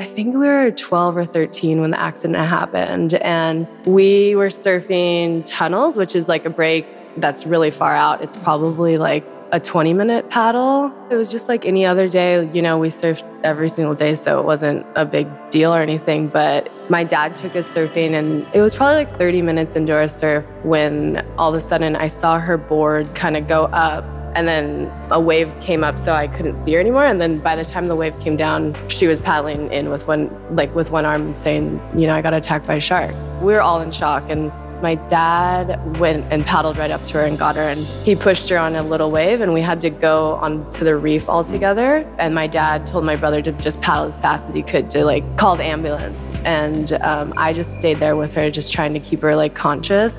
I think we were 12 or 13 when the accident happened. And we were surfing tunnels, which is like a break that's really far out. It's probably like a 20 minute paddle. It was just like any other day. You know, we surfed every single day, so it wasn't a big deal or anything. But my dad took us surfing, and it was probably like 30 minutes into our surf when all of a sudden I saw her board kind of go up. And then a wave came up, so I couldn't see her anymore. And then by the time the wave came down, she was paddling in with one, like with one arm, and saying, "You know, I got attacked by a shark." We were all in shock, and my dad went and paddled right up to her and got her, and he pushed her on a little wave, and we had to go onto the reef all together. And my dad told my brother to just paddle as fast as he could to like call the ambulance, and um, I just stayed there with her, just trying to keep her like conscious.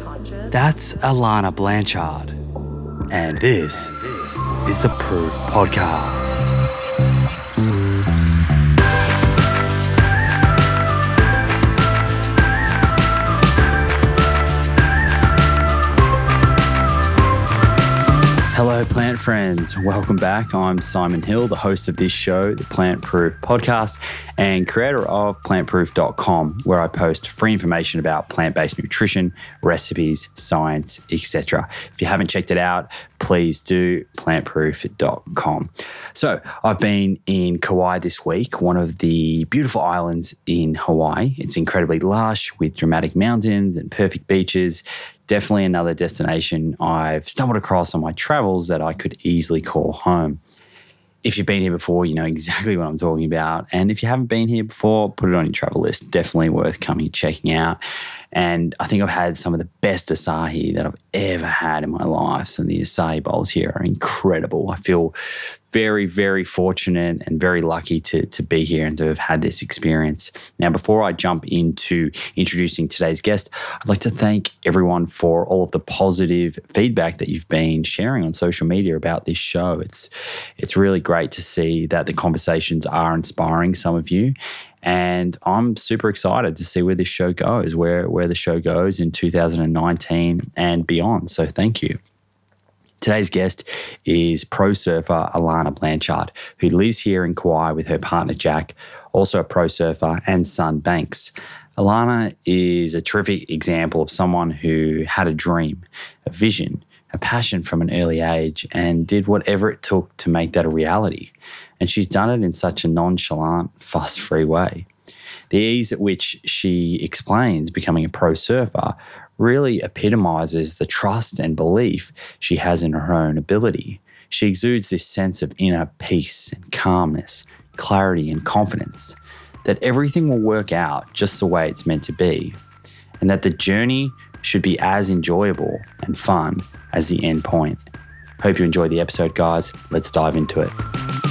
That's Alana Blanchard, and this is the Proof Podcast. Hello, plant friends. Welcome back. I'm Simon Hill, the host of this show, the Plant Proof Podcast, and creator of plantproof.com, where I post free information about plant based nutrition, recipes, science, etc. If you haven't checked it out, please do plantproof.com. So, I've been in Kauai this week, one of the beautiful islands in Hawaii. It's incredibly lush with dramatic mountains and perfect beaches definitely another destination I've stumbled across on my travels that I could easily call home. If you've been here before, you know exactly what I'm talking about. And if you haven't been here before, put it on your travel list. Definitely worth coming and checking out. And I think I've had some of the best acai that I've ever had in my life. And the acai bowls here are incredible. I feel very, very fortunate and very lucky to, to be here and to have had this experience. Now, before I jump into introducing today's guest, I'd like to thank everyone for all of the positive feedback that you've been sharing on social media about this show. It's it's really great to see that the conversations are inspiring some of you and I'm super excited to see where this show goes, where, where the show goes in 2019 and beyond. So thank you. Today's guest is pro surfer Alana Blanchard, who lives here in Kauai with her partner Jack, also a pro surfer, and son Banks. Alana is a terrific example of someone who had a dream, a vision, a passion from an early age, and did whatever it took to make that a reality. And she's done it in such a nonchalant, fuss free way. The ease at which she explains becoming a pro surfer really epitomizes the trust and belief she has in her own ability. She exudes this sense of inner peace and calmness, clarity and confidence that everything will work out just the way it's meant to be, and that the journey should be as enjoyable and fun as the end point. Hope you enjoyed the episode, guys. Let's dive into it.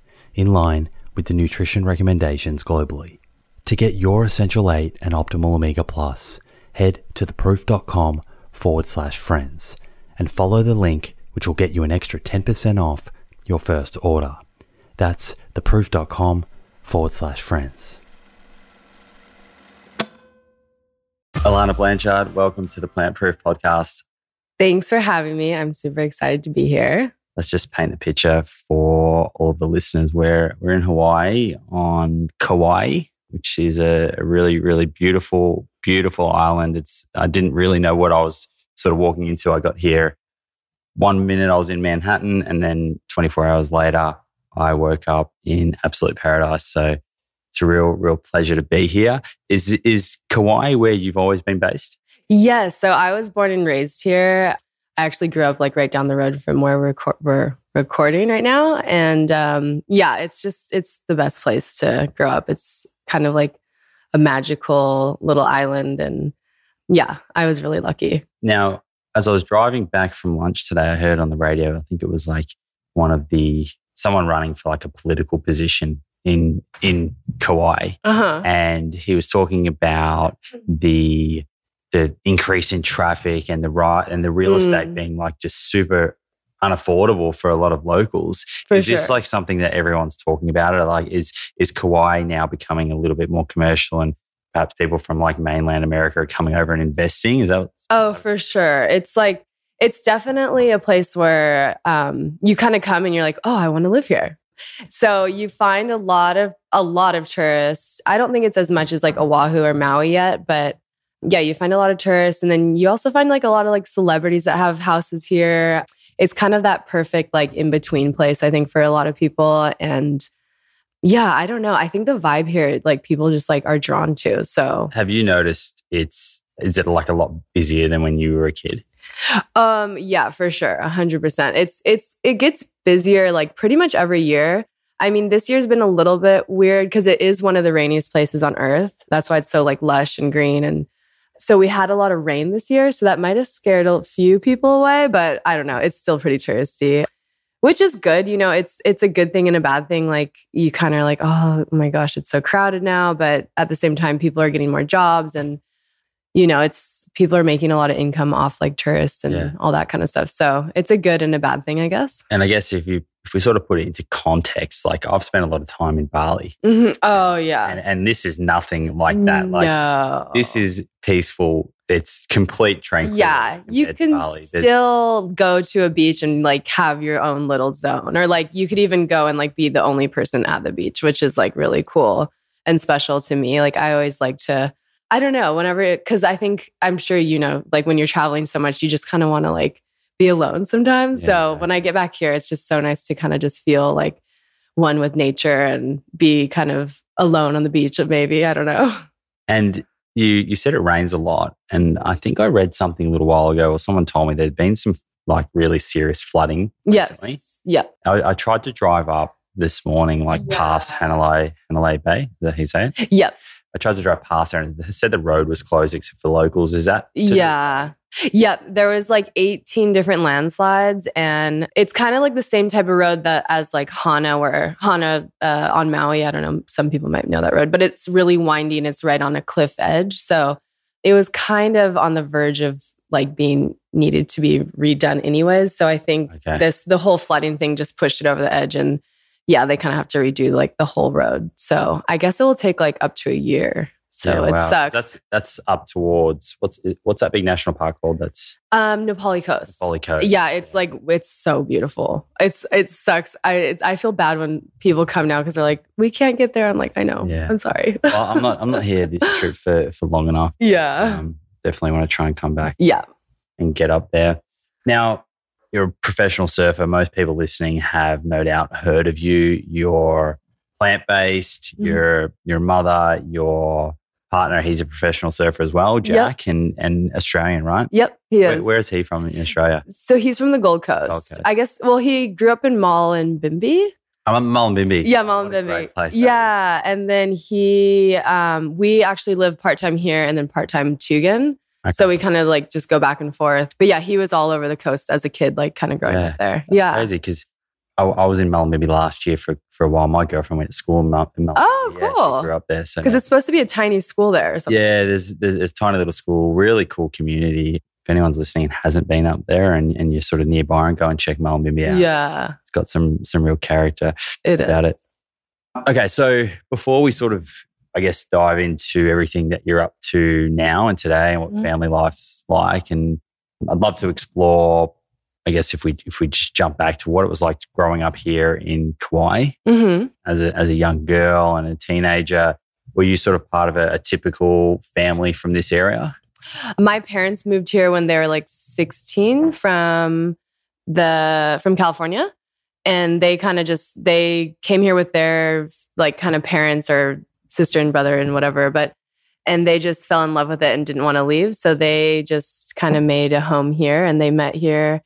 in line with the nutrition recommendations globally. To get your Essential 8 and Optimal Omega Plus, head to theproof.com forward slash friends and follow the link, which will get you an extra 10% off your first order. That's theproof.com forward slash friends. Alana Blanchard, welcome to the Plant Proof Podcast. Thanks for having me. I'm super excited to be here let's just paint the picture for all the listeners. We're we're in Hawaii on Kauai, which is a, a, really really beautiful beautiful island. It's I didn't really know what I was sort of walking into. I got here one minute I was in Manhattan, and then 24 hours later I woke up in absolute paradise. So it's a real real pleasure to be here. Is is Kauai where you've always been based? Yes. So I was born and raised here. I actually grew up like right down the road from where we're, we're recording right now. And um, yeah, it's just, it's the best place to grow up. It's kind of like a magical little island. And yeah, I was really lucky. Now, as I was driving back from lunch today, I heard on the radio, I think it was like one of the, someone running for like a political position in in Kauai, uh-huh. and he was talking about the the increase in traffic and the right and the real mm. estate being like just super unaffordable for a lot of locals. For is sure. this like something that everyone's talking about? It like is is Kauai now becoming a little bit more commercial and perhaps people from like mainland America are coming over and investing? Is that? Oh, for sure. It's like it's definitely a place where um, you kind of come and you're like, oh, I want to live here. So you find a lot of a lot of tourists. I don't think it's as much as like Oahu or Maui yet, but yeah, you find a lot of tourists. And then you also find like a lot of like celebrities that have houses here. It's kind of that perfect, like in between place, I think, for a lot of people. And yeah, I don't know. I think the vibe here, like people just like are drawn to. So have you noticed it's, is it like a lot busier than when you were a kid? Um, yeah, for sure. A hundred percent. It's, it's, it gets busier like pretty much every year. I mean, this year's been a little bit weird because it is one of the rainiest places on earth. That's why it's so like lush and green and so we had a lot of rain this year. So that might have scared a few people away, but I don't know. It's still pretty touristy, which is good. You know, it's it's a good thing and a bad thing. Like you kind of like, oh my gosh, it's so crowded now. But at the same time, people are getting more jobs and you know, it's people are making a lot of income off like tourists and yeah. all that kind of stuff. So it's a good and a bad thing, I guess. And I guess if you if we sort of put it into context, like I've spent a lot of time in Bali. Mm-hmm. Oh yeah, and, and, this is nothing like that. Like no. this is peaceful. It's complete tranquility. Yeah, you can still go to a beach and like have your own little zone, or like you could even go and like be the only person at the beach, which is like really cool and special to me. Like I always like to. I don't know, whenever, because I think I'm sure you know, like when you're traveling so much, you just kind of want to like be alone sometimes. Yeah. So when I get back here, it's just so nice to kind of just feel like one with nature and be kind of alone on the beach of maybe. I don't know. And you you said it rains a lot. And I think I read something a little while ago or someone told me there's been some like really serious flooding recently. Yes. Yeah. I, I tried to drive up this morning, like yeah. past Hanalei, Hanalei Bay. Is that how you say it? Yep. I tried to drive past there and it said the road was closed except for locals. Is that? Yeah. Yep, there was like 18 different landslides, and it's kind of like the same type of road that as like Hana, or Hana uh, on Maui. I don't know, some people might know that road, but it's really windy and it's right on a cliff edge. So it was kind of on the verge of like being needed to be redone anyways. So I think okay. this the whole flooding thing just pushed it over the edge, and yeah, they kind of have to redo like the whole road. So I guess it will take like up to a year. So Yeah, it wow. sucks. That's that's up towards what's what's that big national park called? That's um, Na Pali Coast. Folly Coast. Yeah, it's like it's so beautiful. It's it sucks. I it's, I feel bad when people come now because they're like, we can't get there. I'm like, I know. Yeah. I'm sorry. well, I'm not I'm not here this trip for for long enough. yeah. Um, definitely want to try and come back yeah. and get up there. Now, you're a professional surfer. Most people listening have no doubt heard of you. You're plant based. Mhm. Your your mother, your partner, he's a professional surfer as well, Jack, and and Australian, right? Yep. He is. Where, where is he from in Australia? so he's from the Gold Coast. Gold Coast. I guess. Well, he grew up in Mullumbimby. I'm Mullumbimby. Yeah, Mullumbimby. Yeah, and then he, um, we actually live part time here and then part time Tugun. Okay. So we kind of like just go back and forth. But yeah, he was all over the coast as a kid, like kind of growing Yeah. up there. Yeah. crazy because I, I was in Mullumbimby last year for, for a while. My girlfriend went to school in Mullumbimby. Oh, Yeah, cool. grew up there. So Because it's supposed to be a tiny school there or something. yeah, there's, there's there's tiny little school, really cool community. If anyone's listening and hasn't been up there and, and you're sort of nearby, and go and check Mullumbimby out. Yeah, it's got some some real character it is. about it. Okay, so before we sort of, I guess, dive into everything that you're up to now and today and what Mhm. family life's like, and I'd love to explore. I guess if we if we just jump back to what it was like growing up here in Kauai hmm as a as a young girl and a teenager, were you sort of part of a, a typical family from this area? My parents moved here when they were like 16 from the from California. And they kind of just they came here with their like kind of parents or sister and brother and whatever, but and they just fell in love with it and didn't want to leave. So they just kind of made a home here and they met here.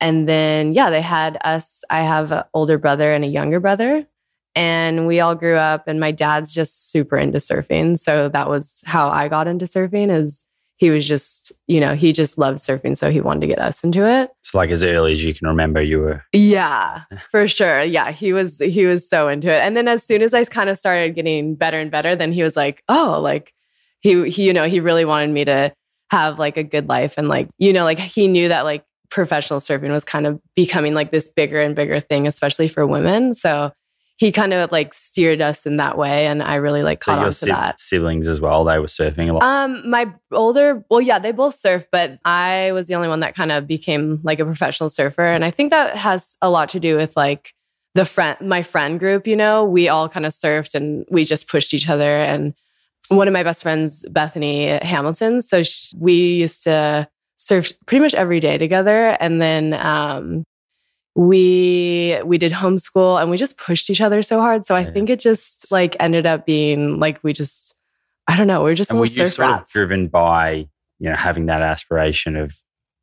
And then yeah, they had us. I have an older brother and a younger brother. And we all grew up and my dad's just super into surfing. So that was how I got into surfing is he was just, you know, he just loved surfing. So he wanted to get us into it. So like as early as you can remember, you were Yeah, for sure. Yeah, he was he was so into it. And then as soon as I kind of started getting better and better, then he was like, "Oh, like he he you know, he really wanted me to have like a good life and like, you know, like he knew that like professional surfing was kind of becoming like this bigger and bigger thing especially for women. So he kind of like steered us in that way and I really like so caught your on to sib- that. siblings as well. They were surfing a lot. Um, my older, well, yeah, they both surf, but I was the only one that kind of became like a professional surfer, and I think that has a lot to do with like the friend, my friend group. You know, we all kind of surfed and we just pushed each other. And one of my best friends, Bethany Hamilton, so sh we used to surf pretty much every day together, and then um, we we did homeschool and we just pushed each other so hard. So I Yeah. think it just like ended up being like we just I don't know, we are just and were you sort of driven by you know having that aspiration of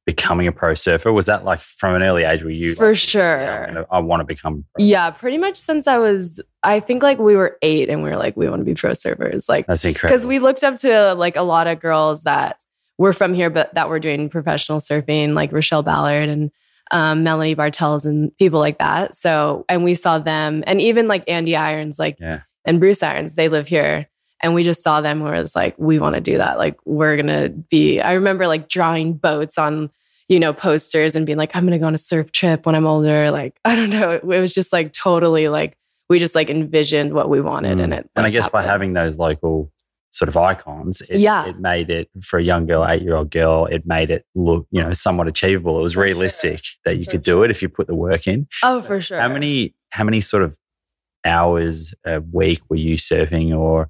becoming a pro surfer? Was that like from an early age? Were you For like, sure. "Yeah, gonna- I want to become. pro"? Yeah, pretty much since I was I think like we were 8 and we were like we want to be pro surfers like That's incredible. cuz we looked up to like a lot of girls that were from here but that were doing professional surfing like Rochelle Ballard and um, Melanie Bartels and people like that. So, and we saw them and even like Andy Irons, like, Yeah. and Bruce Irons, they live here. And we just saw them where it's like, we want to do that. Like, we're going to be, I remember like drawing boats on, you know, posters and being like, I'm going to go on a surf trip when I'm older. Like, I don't know. It was just like totally like, we just like envisioned what we wanted Mm. in it. and I like, guess by having those local sort of icons, it, Yeah. it made it for a young girl, eight year old girl, it made it look, you know, somewhat achievable. It was For sure. realistic that you For could do it if you put the work in. Oh, for sure. How many how many sort of hours a week were you surfing or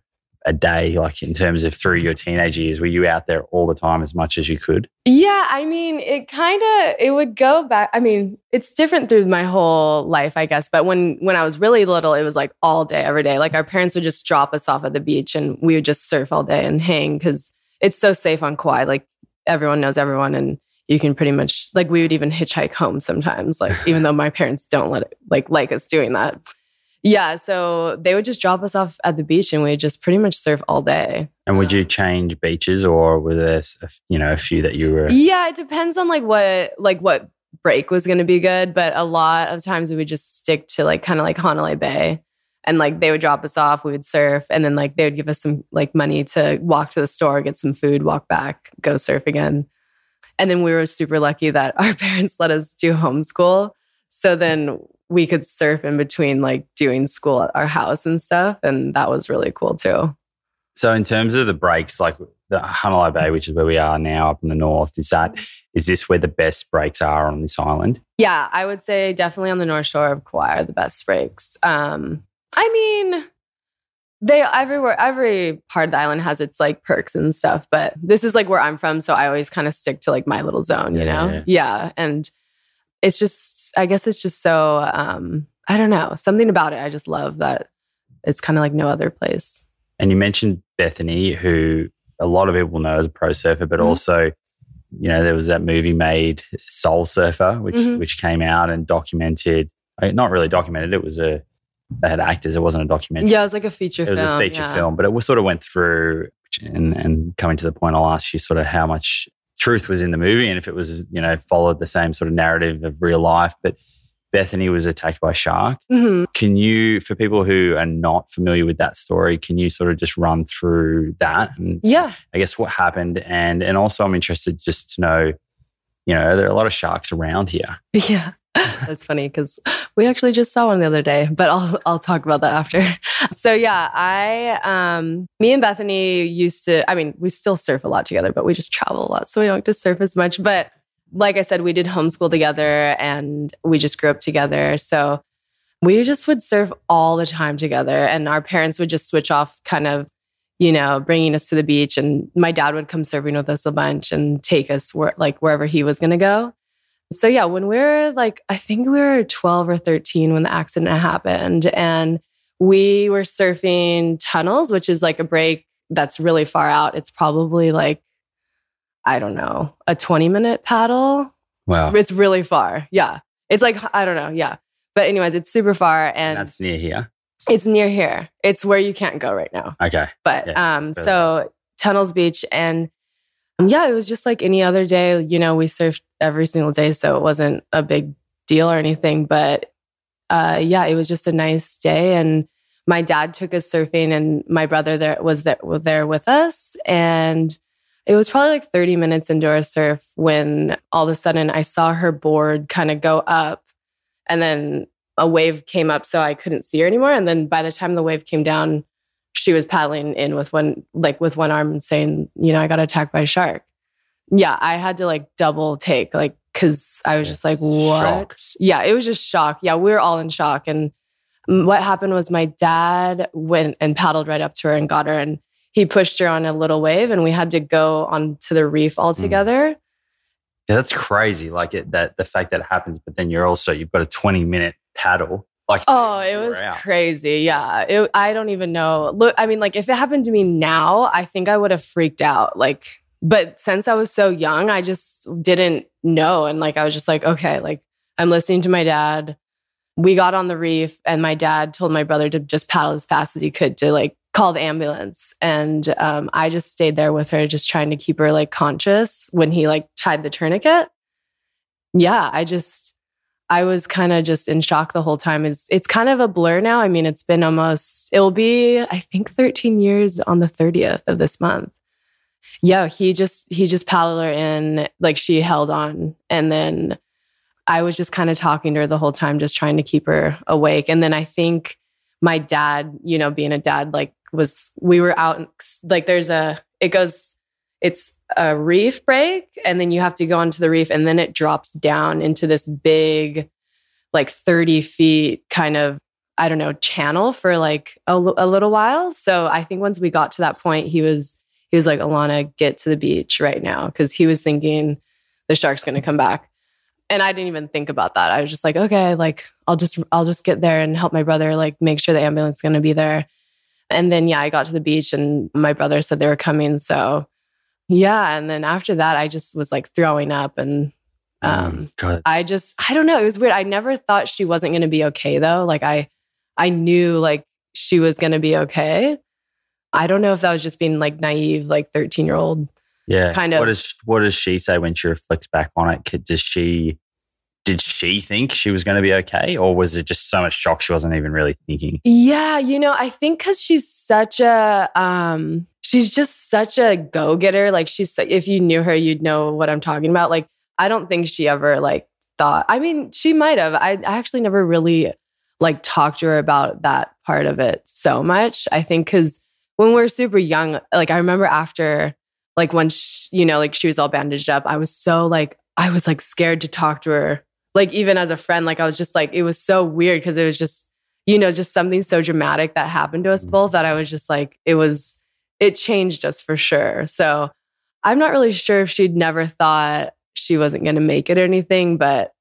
a day, like in terms of through your teenage years? Were you out there all the time as much as you could? Yeah, I mean, it kind of it would go back. I mean, it's different through my whole life, I guess. But when when I was really little, it was like all day, every day. Like our parents would just drop us off at the beach, and we would just surf all day and hang because it's so safe on Kauai. Like everyone knows everyone, and you can pretty much like we would even hitchhike home sometimes. Like even though my parents don't let it like like us doing that. Yeah, so they would just drop us off at the beach, and we'd just pretty much surf all day. And would you change beaches, or were there, a f- you know, a few that you were? Yeah, it depends on like what like what break was going to be good, but a lot of times we would just stick to like kind of like Hanalei Bay. And like they would drop us off, we would surf, and then like they would give us some like money to walk to the store, get some food, walk back, go surf again. And then we were super lucky that our parents let us do homeschool. So then we could surf in between like doing school at our house and stuff. And that was really cool too. So in terms of the breaks, like the Hanalei Bay, which is where we are now up in the north, is that is this where the best breaks are on this island? Yeah, I would say definitely on the north shore of Kauai are the best breaks. Um, I mean, they everywhere every part of the island has its like perks and stuff, but this is like where I'm from, so I always kind of stick to like my little zone, you Yeah, know? yeah. Yeah, and it's just I guess it's just so um, I don't know something about it. I just love that it's kind of like no other place. And you mentioned Bethany, who a lot of people know as a pro surfer, but Mhm. also, you know, there was that movie made Soul Surfer, which Mhm. which came out and documented. Not really documented. It was a they had actors. It wasn't a documentary. Yeah, it was like a feature film. it was a feature yeah. film, but it was sort of went through. And and coming to the point, I'll ask you sort of how much truth was in the movie and if it was you know followed the same sort of narrative of real life. But Bethany was attacked by a shark. Mhm. Can you, for people who are not familiar with that story, can you sort of just run through that and Yeah. I guess what happened? And and also, I'm interested just to know, you know, there are a lot of sharks around here. Yeah. That's funny because we actually just saw one the other day, but I'll I'll talk about that after. So yeah, I um me and Bethany used to I mean, we still surf a lot together, but we just travel a lot. So we don't get to surf as much. But like I said, we did homeschool together and we just grew up together. So we just would surf all the time together. And our parents would just switch off kind of, you know, bringing us to the beach. And my dad would come surfing with us a bunch and take us where, like wherever he was going to go. So yeah, when we're like, I think we were 12 or 13 when the accident happened. And we were surfing tunnels, which is like a break that's really far out. It's probably like, I don't know, a 20 minute paddle. Wow. It's really far. Yeah. It's like, I don't know. Yeah. But, anyways, it's super far And and that's near here. it's near here. It's where you can't go right now. Okay. But Yeah, um, so Tunnels Beach, and yeah, it was just like any other day. You know, we surfed every single day, so it wasn't a big deal or anything. But uh, yeah, it was just a nice day, and my dad took us surfing, and my brother there was there was there with us, and it was probably like 30 minutes into our surf when all of a sudden I saw her board kind of go up, and then a wave came up, so I couldn't see her anymore. And then by the time the wave came down, she was paddling in with one like with one arm and saying, you know, I got attacked by a shark. Yeah, I had to like double take, like, cause I was just like, what? Shock. Yeah, it was just shock. Yeah, we were all in shock. And mm, what happened was my dad went and paddled right up to her and got her and he pushed her on a little wave and we had to go onto the reef all Mm. together. Yeah, that's crazy. Like it, that the fact that it happens, but then you're also you've got a 20 minute paddle. Like Oh, it was crazy. Yeah. It, I don't even know. Look, I mean, like, if it happened to me now, I think I would have freaked out. Like, but since I was so young, I just didn't know. And like, I was just like, okay, like, I'm listening to my dad. We got on the reef, and my dad told my brother to just paddle as fast as he could to like call the ambulance. And um, I just stayed there with her, just trying to keep her like conscious when he like tied the tourniquet. Yeah, I just, I was kind of just in shock the whole time. It's it's kind of a blur now. I mean, it's been almost it'll be I think 13 years on the 30th of this month. Yeah, he just he just paddled her in like she held on and then I was just kind of talking to her the whole time just trying to keep her awake. And then I think my dad, you know, being a dad like was we were out like there's a it goes it's a reef break and then you have to go onto the reef and then it drops down into this big like 30 feet kind of i don't know channel for like a little while. So i think once we got to that point he was he was like alana get to the beach right now because he was thinking the shark's going to come back. And i didn't even think about that. I was just like okay like i'll just i'll just get there and help my brother like make sure the ambulance is going to be there. And then yeah i got to the beach and my brother said they were coming so yeah. And then after that, I just was like throwing up and um, Mm, God, I just, I don't know. It was weird. I never thought she wasn't going to be okay though. Like I, I knew like she was going to be okay. I don't know if that was just being like naive, like 13 year old. yeah. kind of- What does what does she say when she reflects back on it? Does she did she think she was going to be okay, or was it just so much shock she wasn't even really thinking? Yeah. You know, I think cause she's such a, um, she's just such a go getter. Like she's, if you knew her, you'd know what I'm talking about. Like, I don't think she ever like thought. I mean, she might have. I, I actually never really like talked to her about that part of it so much. I think because when we are super young, like I remember after, like when you know, like she was all bandaged up, I was so like I was like scared to talk to her. Like even as a friend, like I was just like it was so weird because it was just you know just something so dramatic that happened to us mm. both that I was just like it was it changed us for sure. So I'm not really sure if she'd never thought she wasn't going to make it or anything, but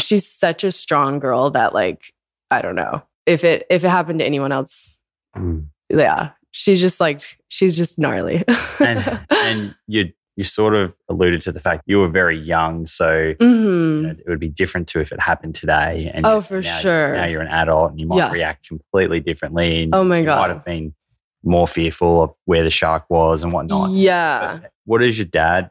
she's such a strong girl that like I don't know if it if it happened to anyone else. Mm. Yeah, she's just like she's just gnarly. and, and you you sort of alluded to the fact you were very young, so mm-hmm. you know, it would be different to if it happened today. And oh, for now, sure. Now you're an adult, and you might yeah. react completely differently. And oh my god, might have been more fearful of where the shark was and whatnot. Yeah. But what does your dad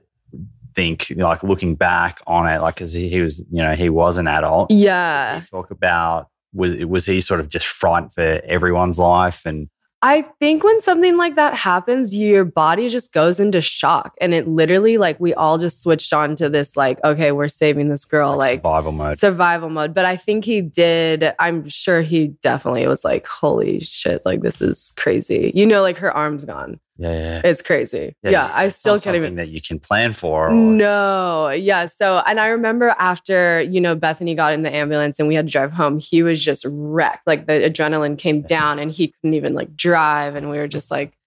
think? Like looking back on it, like because he, he, was, you know, he was an adult. Yeah. talk about was was he sort of just frightened for everyone's life and I think when something like that happens, your body just goes into shock. And it literally, like, we all just switched on to this, like, okay, we're saving this girl, like, like, survival mode. Survival mode. But I think he did, I'm sure he definitely was like, holy shit, like, this is crazy. You know, like, her arm's gone. Yeah, yeah. It's crazy. Yeah, yeah I still can't even that you can plan for. Or... No, yeah. So, and I remember after you know Bethany got in the ambulance and we had to drive home, he was just wrecked. Like the adrenaline came down and he couldn't even like drive, and we were just like,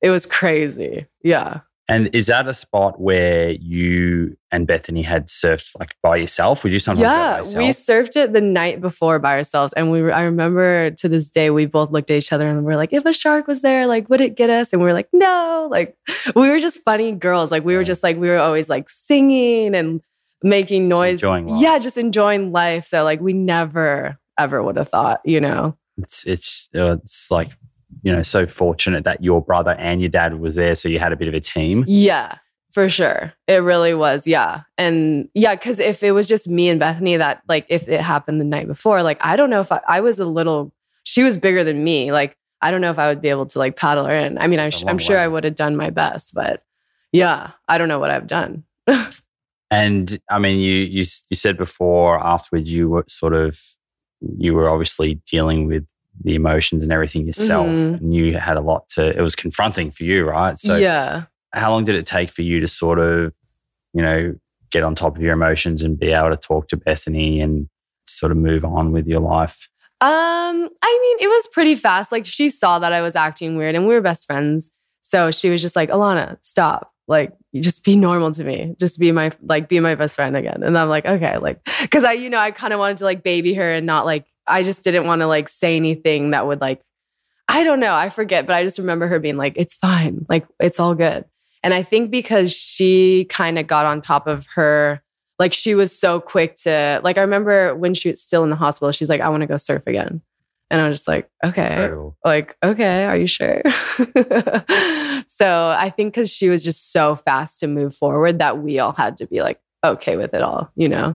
it was crazy. Yeah. And is that a spot where you and Bethany had surfed like by yourself? Would you sometimes yeah, we surfed it the night before by ourselves, and we were. I remember to this day we both looked at each other and we are like, if a shark was there, like would it get us? And we were like, no. Like we were just funny girls. Like we were just like we were always like singing and making noise. Yeah, just enjoying life. So like we never ever would have thought, you know. It's it's uh, it's like you know, so fortunate that your brother and your dad was there. So you had a bit of a team. Yeah, for sure. It really was. Yeah. And yeah, because if it was just me and Bethany, that like if it happened the night before, like I don't know if I, I was a little, she was bigger than me. Like I don't know if I would be able to like paddle her in. I mean, I'm, I'm sure I would have done my best, but yeah, I don't know what I've done. and I mean, you, you, you said before afterwards, you were sort of, you were obviously dealing with the emotions and everything yourself. Mm-hmm. And you had a lot to, it was confronting for you, right? So, yeah. How long did it take for you to sort of, you know, get on top of your emotions and be able to talk to Bethany and sort of move on with your life? Um, I mean, it was pretty fast. Like she saw that I was acting weird and we were best friends. So she was just like, Alana, stop. Like, just be normal to me. Just be my like be my best friend again. And I'm like, okay, like because I, you know, I kind of wanted to like baby her and not like I just didn't want to like say anything that would like, I don't know, I forget, but I just remember her being like, it's fine, like it's all good. And I think because she kind of got on top of her, like she was so quick to, like, I remember when she was still in the hospital, she's like, I want to go surf again. And I was just like, okay, like, okay, are you sure? so I think because she was just so fast to move forward that we all had to be like, okay with it all, you know?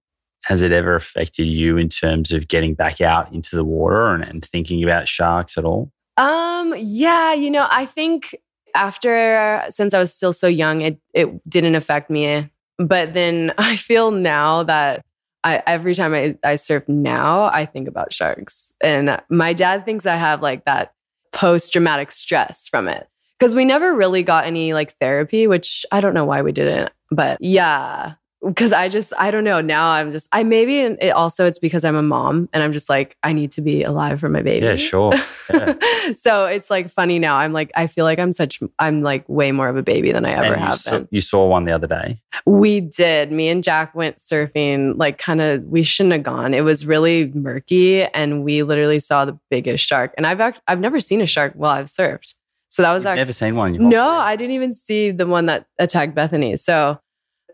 has it ever affected you in terms of getting back out into the water and, and thinking about sharks at all? Um, yeah, you know, I think after since I was still so young, it it didn't affect me. But then I feel now that I, every time I, I surf now, I think about sharks. And my dad thinks I have like that post traumatic stress from it because we never really got any like therapy, which I don't know why we didn't. But yeah, because I just I don't know. Now I'm just I maybe it also it's because I'm a mom and I'm just like I need to be alive for my baby. Yeah, sure. Yeah. so it's like funny now. I'm like I feel like I'm such I'm like way more of a baby than I ever And have saw, been. you saw one the other day. We did. Me and Jack went surfing. Like kind of we shouldn't have gone. It was really murky and we literally saw the biggest shark. And I've act- I've never seen a shark while I've surfed. So that was You've actually never seen one. in your whole no. I didn't even see the one that attacked Bethany. So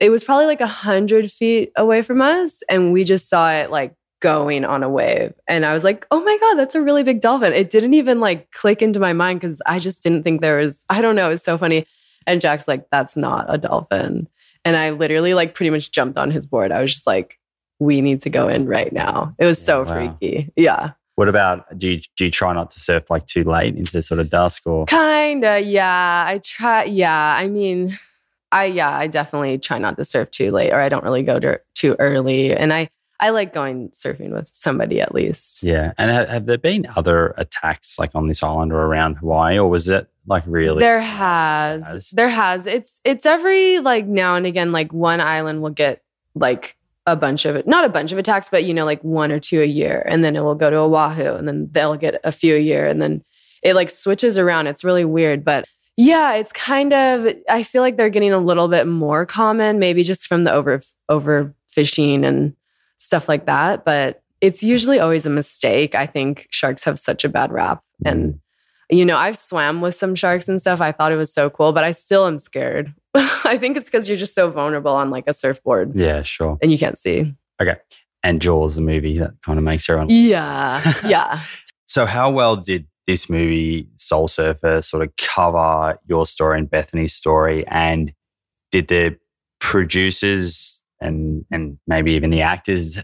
it was probably like a hundred feet away from us, and we just saw it like going on a wave. And I was like, "Oh my god, that's a really big dolphin!" It didn't even like click into my mind because I just didn't think there was. I don't know. It's so funny. And Jack's like, "That's not a dolphin," and I literally like pretty much jumped on his board. I was just like, "We need to go in right now." It was so wow. freaky. Yeah. What about do you, do you try not to surf like too late into sort of dusk or? Kinda, yeah. I try. Yeah, I mean, I yeah, I definitely try not to surf too late, or I don't really go to, too early. And I I like going surfing with somebody at least. Yeah, and have, have there been other attacks like on this island or around Hawaii, or was it like really? There has, Has? there has. It's it's every like now and again, like one island will get like a bunch of it, not a bunch of attacks, but you know, like one or two a year, and then it will go to Oahu, and then they'll get a few a year, and then it like switches around. It's really weird, but yeah, it's kind of. I feel like they're getting a little bit more common, maybe just from the over overfishing and stuff like that. But it's usually always a mistake. I think sharks have such a bad rap, and you know, I've swam with some sharks and stuff. I thought it was so cool, but I still am scared. I think it's because you're just so vulnerable on like a surfboard yeah, sure. and you can't see. Okay. And Jaws, the movie that kind of makes everyone. Yeah. Yeah. So, how well did this movie Soul Surfer sort of cover your story and Bethany's story? And did the producers and and maybe even the actors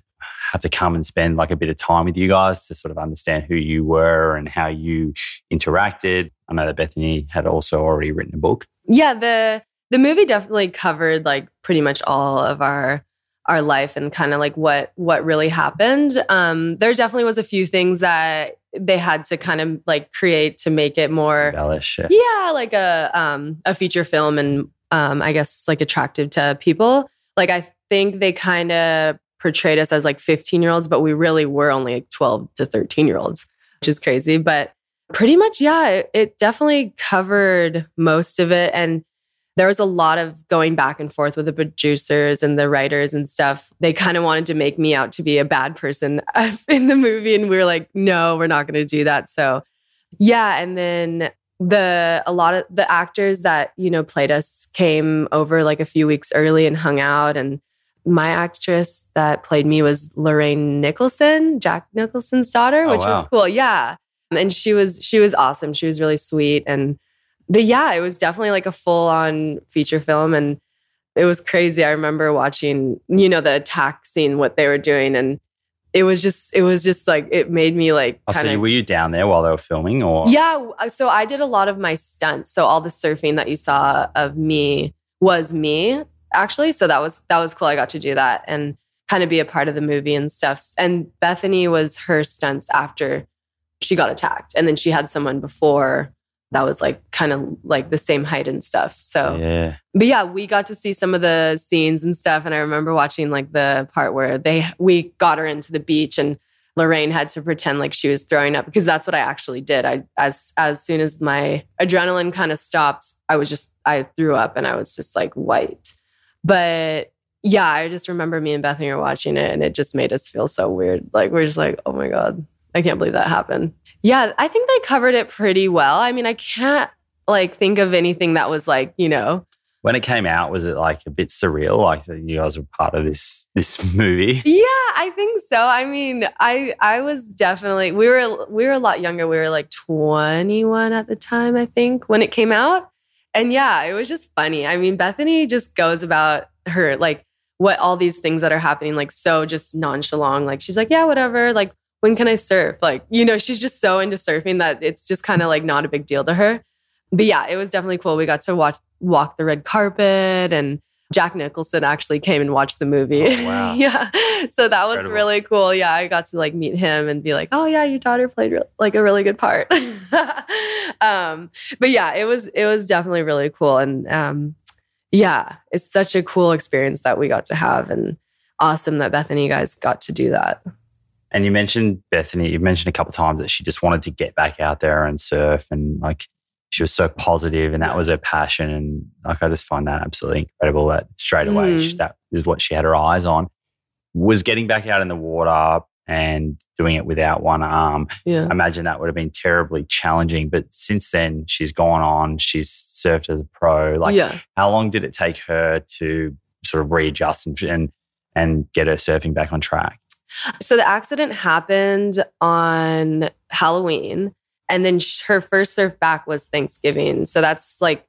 have to come and spend like a bit of time with you guys to sort of understand who you were and how you interacted? I know that Bethany had also already written a book. yeah. The the movie definitely covered like pretty much all of our our life and kind of like what what really happened. Um, there definitely was a few things that they had to kind of like create to make it more Embellish. yeah. yeah like a um a feature film and um i guess like attractive to people like i think they kind of portrayed us as like 15 year olds but we really were only like 12 to 13 year olds which is crazy but pretty much yeah it, it definitely covered most of it and there was a lot of going back and forth with the producers and the writers and stuff. They kind of wanted to make me out to be a bad person in the movie. And we were like, no, we're not going to do that. So, yeah. And then the, a lot of the actors that, you know, played us came over like a few weeks early and hung out. And my actress that played me was Lorraine Nicholson, Jack Nicholson's daughter, Oh, which wow. was cool. Yeah. And she was she was awesome. She was really sweet and but yeah, it was definitely like a full on feature film and it was crazy. I remember watching, you know, the attack scene, what they were doing, and it was just, it was just like it made me like Oh, so you- were you down there while they were filming, or Yeah, uh, so I did a lot of my stunts. So all the surfing that you saw of me was me actually. So that was that was cool. I got to do that and kind of be a part of the movie and stuff. And Bethany was her stunts after she got attacked, and then she had someone before that was like kind of like the same height and stuff. So yeah, but yeah, we got to see some of the scenes and stuff. And I remember watching like the part where they we got her into the beach and Lorraine had to pretend like she was throwing up because that's what I actually did. I as as soon as my adrenaline kind of stopped, I was just I threw up and I was just like white. But yeah, I just remember me and Bethany were watching it and it just made us feel so weird. Like we're just like, oh my God, I can't believe that happened. Yeah, I think they covered it pretty well. I mean, I can't like think of anything that was like, you know, when it came out, was it like a bit surreal? Like that you guys were part of this this movie? Yeah, I think so. I mean, I I was definitely we were we were a lot younger. We were like 21 at the time, I think, when it came out. And yeah, it was just funny. I mean, Bethany just goes about her like what all these things that are happening like so just nonchalant. Like she's like, "Yeah, whatever. Like when can I surf?" Like, you know, she's just so into surfing that it's just kind of like not a big deal to her. But yeah, it was definitely cool. We got to watch walk the red carpet and Jack Nicholson actually came and watched the movie. Oh, wow. yeah. So that was Incredible. really cool. Yeah, I got to like meet him and be like, "Oh yeah, your daughter played re- like a really good part." um, but yeah, it was it was definitely really cool and um yeah, it's such a cool experience that we got to have and awesome that Bethany guys got to do that. And you mentioned Bethany. You mentioned a couple of times that she just wanted to get back out there and surf, and like she was so positive, and that was her passion. And like I just find that absolutely incredible. That straight away Mm. she- that is what she had her eyes on. Was getting back out in the water and doing it without one arm. Yeah. I imagine that would have been terribly challenging. But since then, she's gone on. She's surfed as a pro. Like, yeah. how long did it take her to sort of readjust and and, and get her surfing back on track? So the accident happened on Halloween, and then her first surf back was Thanksgiving. So that's like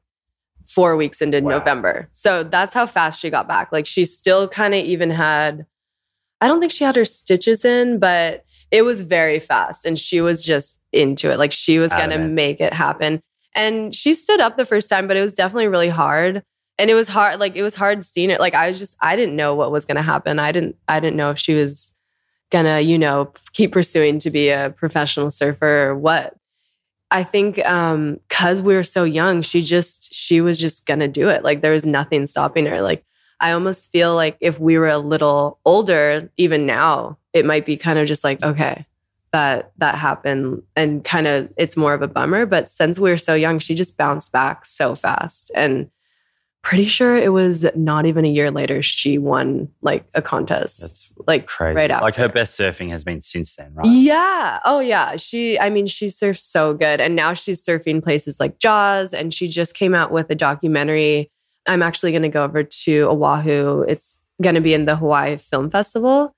four weeks into Wow. November. So that's how fast she got back. Like she still kind of even had, I don't think she had her stitches in, but it was very fast, and she was just into it. Like she was gonna make it happen. And she stood up the first time, but it was definitely really hard. And it was hard, like it was hard seeing it. Like I was just, I didn't know what was gonna happen. I didn't, I didn't know if she was gonna, you know, keep pursuing to be a professional surfer or what. I think um cuz we were so young, she just she was just gonna do it. Like there was nothing stopping her. Like I almost feel like if we were a little older, even now, it might be kind of just like, okay, that that happened and kind of it's more of a bummer. But since we were so young, she just bounced back so fast. And pretty sure it was not even a year later she won like a contest. That's like Crazy. right after. Like her best surfing has been since then, right? Yeah. Oh, yeah. She, I mean, she surfs so good. And now she's surfing places like Jaws. And she just came out with a documentary. I'm actually going to go over to Oahu. It's going to be in the Hawaii Film Festival.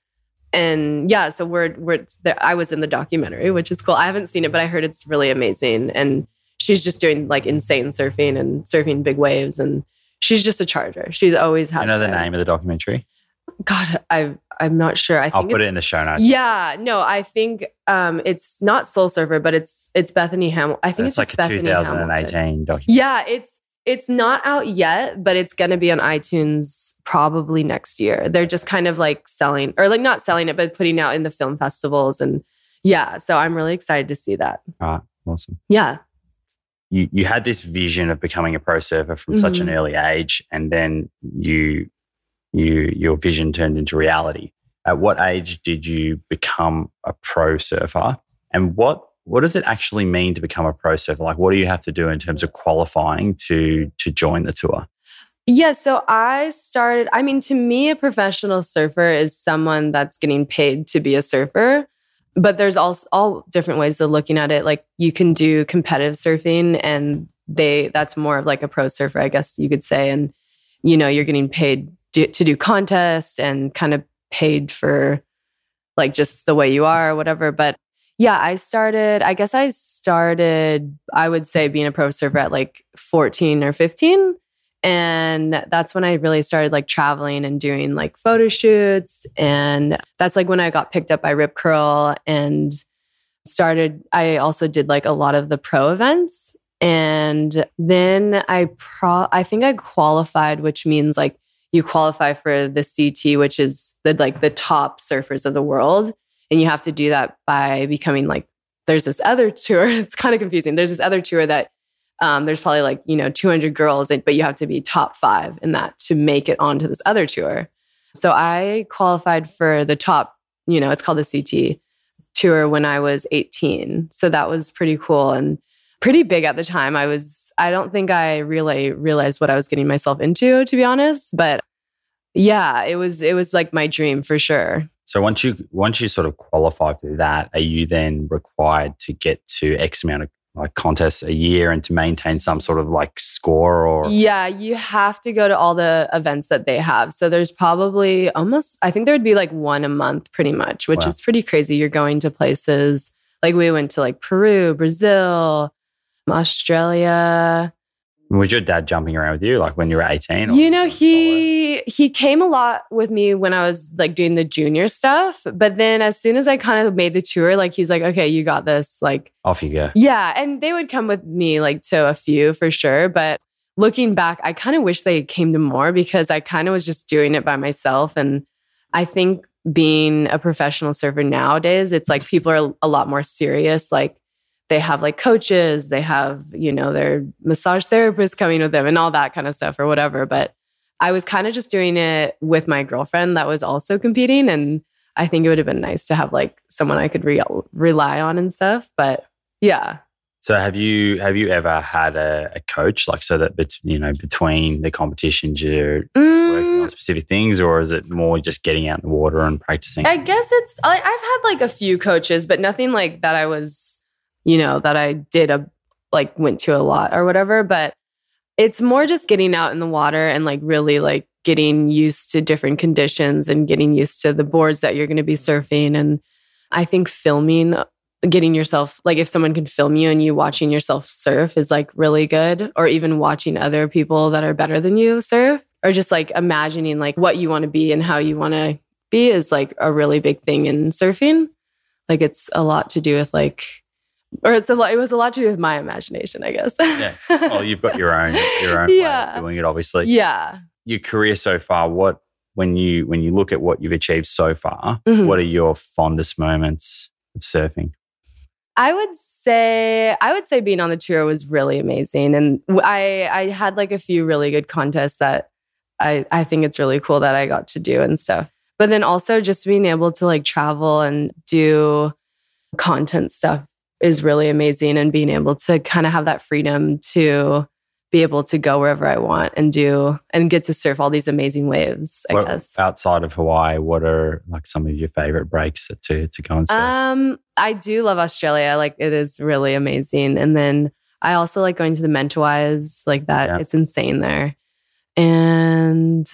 And yeah, so we're, we're, there, I was in the documentary, which is cool. I haven't seen it, but I heard it's really amazing. And she's just doing like insane surfing and surfing big waves. And she's just a charger. She's always had you know the it. name of the documentary? God, I, I'm not sure. I think I'll put it in the show notes. yeah, no, I think um it's not Soul Surfer, but it's it's Bethany Hamilton. I think it's, it's, like Bethany Hamilton. 2018 documentary. Yeah, it's it's not out yet, but it's gonna be on iTunes probably next year. They're just kind of like selling or like not selling it, but putting out in the film festivals and yeah. So I'm really excited to see that. Right. Awesome. Yeah. You you had this vision of becoming a pro surfer from such an Mhm. early age, and then you you your vision turned into reality. At what age did you become a pro surfer? And what what does it actually mean to become a pro surfer? Like what do you have to do in terms of qualifying to to join the tour? Yeah, so I started. I mean, to me, a professional surfer is someone that's getting paid to be a surfer. But there's also all different ways of looking at it. Like you can do competitive surfing, and they that's more of like a pro surfer, I guess you could say. And you know, you're getting paid to do contests and kind of paid for like just the way you are or whatever. But yeah, I started, I guess I started, I would say being a pro surfer at like 14 or 15. And that's when I really started like traveling and doing like photo shoots. And that's like when I got picked up by Rip Curl and started, I also did like a lot of the pro events. And then I pro, I think I qualified, which means like you qualify for the CT, which is the like the top surfers of the world. And you have to do that by becoming like, there's this other tour. It's kind of confusing. There's this other tour that um, there's probably like, you know, 200 girls, but you have to be top five in that to make it onto this other tour. So I qualified for the top, you know, it's called the CT tour when I was 18. So that was pretty cool and pretty big at the time. I was, I don't think I really realized what I was getting myself into, to be honest. But yeah, it was, it was like my dream for sure. So once you once you sort of qualify for that, are you then required to get to X amount of like contests a year and to maintain some sort of like score or yeah you have to go to all the events that they have so there's probably almost i think there would be like one a month pretty much which wow. is pretty crazy you're going to places like we went to like peru brazil australia was your dad jumping around with you like when you were 18? You know, he he came a lot with me when I was like doing the junior stuff, but then as soon as I kind of made the tour, like he's like, "Okay, you got this." Like off you go. Yeah, and they would come with me like to a few for sure, but looking back, I kind of wish they came to more because I kind of was just doing it by myself and I think being a professional surfer nowadays, it's like people are a lot more serious like they have like coaches, they have, you know, their massage therapists coming with them and all that kind of stuff or whatever. But I was kind of just doing it with my girlfriend that was also competing. And I think it would have been nice to have like someone I could re- rely on and stuff. But yeah. So have you have you ever had a, a coach like so that you know between the competitions you're mm. working on specific things, or is it more just getting out in the water and practicing? I guess it's I, I've had like a few coaches, but nothing like that. I was you know, that I did a like went to a lot or whatever, but it's more just getting out in the water and like really like getting used to different conditions and getting used to the boards that you're going to be mm-hmm. surfing. And I think filming getting yourself like if someone can film you and you watching yourself surf is like really good or even watching other people that are better than you surf or just like imagining like what you want to be and how you want to be is like a really big thing in surfing. Like it's a lot to do with like or it's a lot it was a lot to do with my imagination i guess. Yeah. Well you've got your own your own yeah. way of doing it obviously. Yeah. Your career so far what when you when you look at what you've achieved so far mm-hmm. what are your fondest moments of surfing? I would say i would say being on the tour was really amazing and i i had like a few really good contests that i i think it's really cool that i got to do and stuff. But then also just being able to like travel and do content stuff is really amazing and being able to kind of have that freedom to be able to go wherever I want and do and get to surf all these amazing waves, I what, guess. Outside of Hawaii, what are like some of your favorite breaks to to go and surf? Um, I do love Australia. Like it is really amazing. And then I also like going to the Mentawais, like that. Yeah. It's insane there. And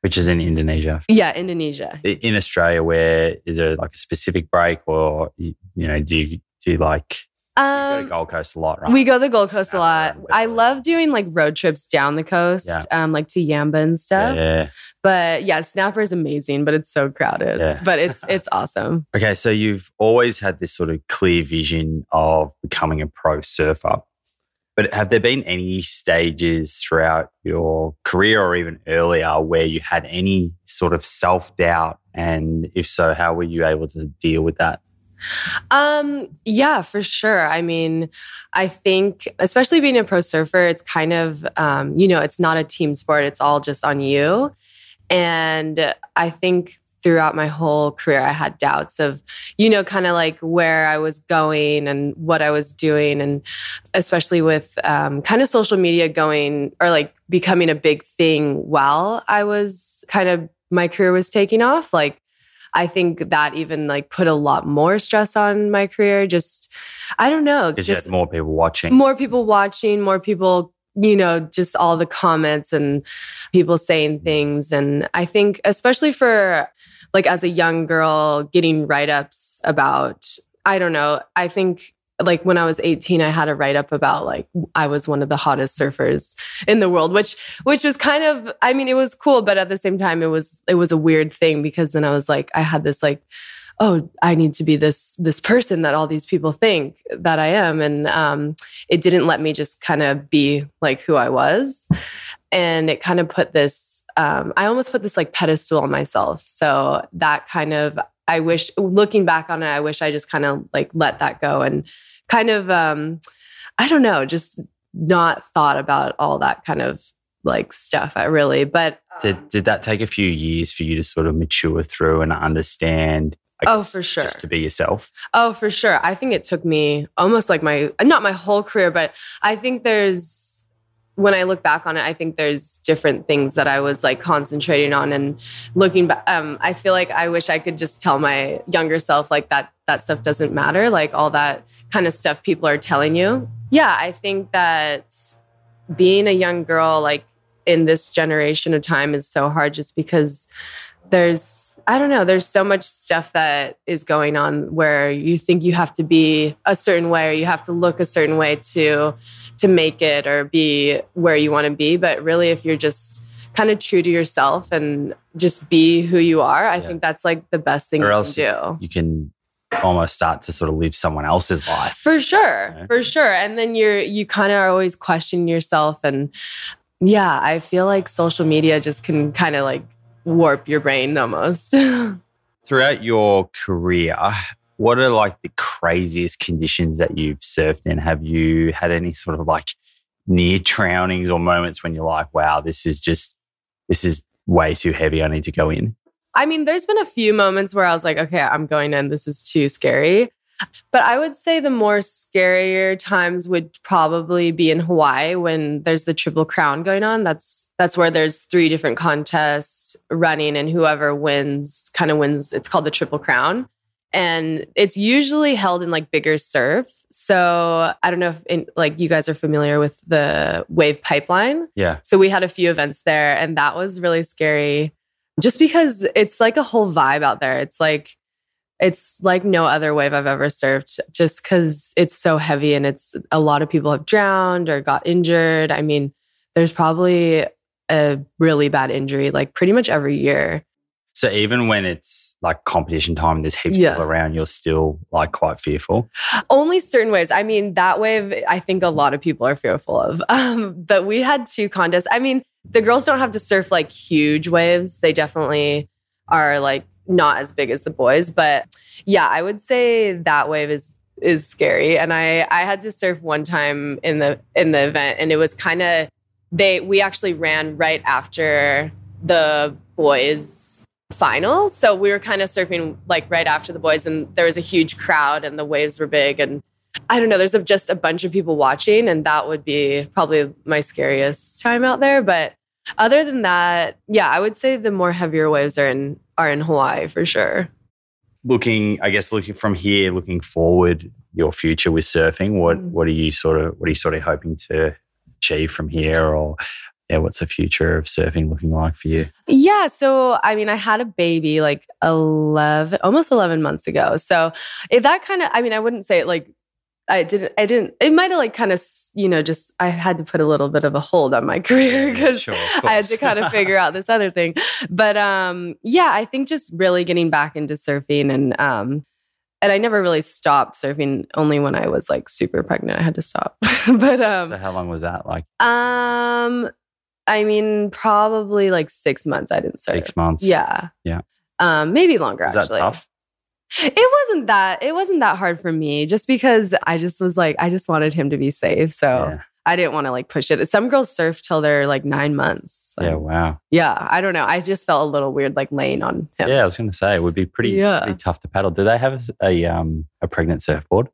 which is in Indonesia. Yeah, Indonesia. In Australia, where is there like a specific break, or you know, do you do you like? Um, you go um, Gold Coast a lot, right? We go to the Gold Coast a lot. I love doing like road trips down the coast, yeah. um, like to Yamba and stuff. Yeah. But yeah, Snapper is amazing, but it's so crowded. Yeah. But it's it's awesome. Okay, so you've always had this sort of clear vision of becoming a pro surfer. But have there been any stages throughout your career or even earlier where you had any sort of self doubt? And if so, how were you able to deal with that? Um, yeah, for sure. I mean, I think, especially being a pro surfer, it's kind of, um, you know, it's not a team sport, it's all just on you. And I think throughout my whole career, I had doubts of, you know, kind of like where I was going and what I was doing. And especially with um, kind of social media going or like becoming a big thing while I was kind of, my career was taking off. Like, I think that even like put a lot more stress on my career. Just, I don't know. Just more people watching. More people watching, more people you know, just all the comments and people saying things. And I think, especially for like as a young girl, getting write ups about, I don't know, I think like when I was 18, I had a write up about like I was one of the hottest surfers in the world, which which was kind of I mean, it was cool, but at the same time it was it was a weird thing because then I was like, I had this like, oh, I need to be this this person that all these people think that I am. And um it didn't let me just kind of be like who I was. And it kind of put this um, I almost put this like pedestal on myself. So that kind of I wish looking back on it, I wish I just kind of like let that go and kind of um I don't know, just not thought about all that kind of like stuff. I really, but did um did that take a few years for you to sort of mature through and understand? I Oh, guess, for sure. Just to be yourself. Oh, for sure. I think it took me almost like my not my whole career, but I think there's when I look back on it, I think there's different things that I was like concentrating on and looking back. Um, I feel like I wish I could just tell my younger self like that that stuff doesn't matter, like all that kind of stuff people are telling you. Yeah, I think that being a young girl, like in this generation of time, is so hard just because there's I don't know. There's so much stuff that is going on where you think you have to be a certain way or you have to look a certain way to to make it or be where you want to be. But really, if you're just kind of true to yourself and just be who you are, I Yeah. think that's like the best thing Or you else can do. You can almost start to sort of live someone else's life. For sure, Yeah. for sure. And then you're you kind of are always questioning yourself and yeah, I feel like social media just can kind of like warp your brain almost. Throughout your career, what are like the craziest conditions that you've surfed in? Have you had any sort of like near drownings or moments when you're like, wow, this is just, this is way too heavy. I need to go in? I mean, there's been a few moments where I was like, okay, I'm going in. This is too scary. But I would say the more scarier times would probably be in Hawaii when there's the Triple Crown going on. That's that's where there's three different contests running, and whoever wins kind of wins. It's called the Triple Crown, and it's usually held in like bigger surf. So I don't know if in, like you guys are familiar with the Wave Pipeline. Yeah. So we had a few events there, and that was really scary just because it's like a whole vibe out there. It's like, it's like no other wave I've ever surfed just because it's so heavy and it's a lot of people have drowned or got injured. I mean, there's probably a really bad injury like pretty much every year. So even when it's like competition time, and there's heaps of people around, you're still like quite fearful. Only certain waves. I mean, that wave, I think a lot of people are fearful of. Um, but we had two contests. I mean, the girls don't have to surf like huge waves. They definitely are like not as big as the boys. But yeah, I would say that wave is is scary. And I I had to surf one time in the in the event, and it was kind of they we actually ran right after the boys finals. So we were kind of surfing like right after the boys, and there was a huge crowd, and the waves were big, and I don't know. There's just a bunch of people watching, and that would be probably my scariest time out there. But other than that, yeah, I would say the more heavier waves are in are in Hawaii for sure. Looking, I guess, looking from here, looking forward, your future with surfing. What Mm. what are you sort of what are you sort of hoping to achieve from here, or yeah, what's the future of surfing looking like for you? Yeah. So, I mean, I had a baby like 11, almost 11 months ago. So, if that kind of, I mean, I wouldn't say it like, I didn't, I didn't, it might have like kind of, you know, just, I had to put a little bit of a hold on my career because Sure, I had to kind of figure out this other thing. But um, yeah, I think just really getting back into surfing and, um, and I never really stopped surfing. Only when I was like super pregnant, I had to stop. but um, so how long was that? Like um, I mean, probably like six months. I didn't surf. six months? Yeah. Yeah. Um, maybe longer Was that actually. tough? It wasn't that it wasn't that hard for me just because I just was like, I just wanted him to be safe. So Yeah. I didn't want to like push it. Some girls surf till they're like nine months. Yeah. Wow. yeah. I don't know. I just felt a little weird like laying on him. Yeah, I was going to say it would be pretty, Yeah. pretty tough to paddle. Do they have a, a um a pregnant surfboard?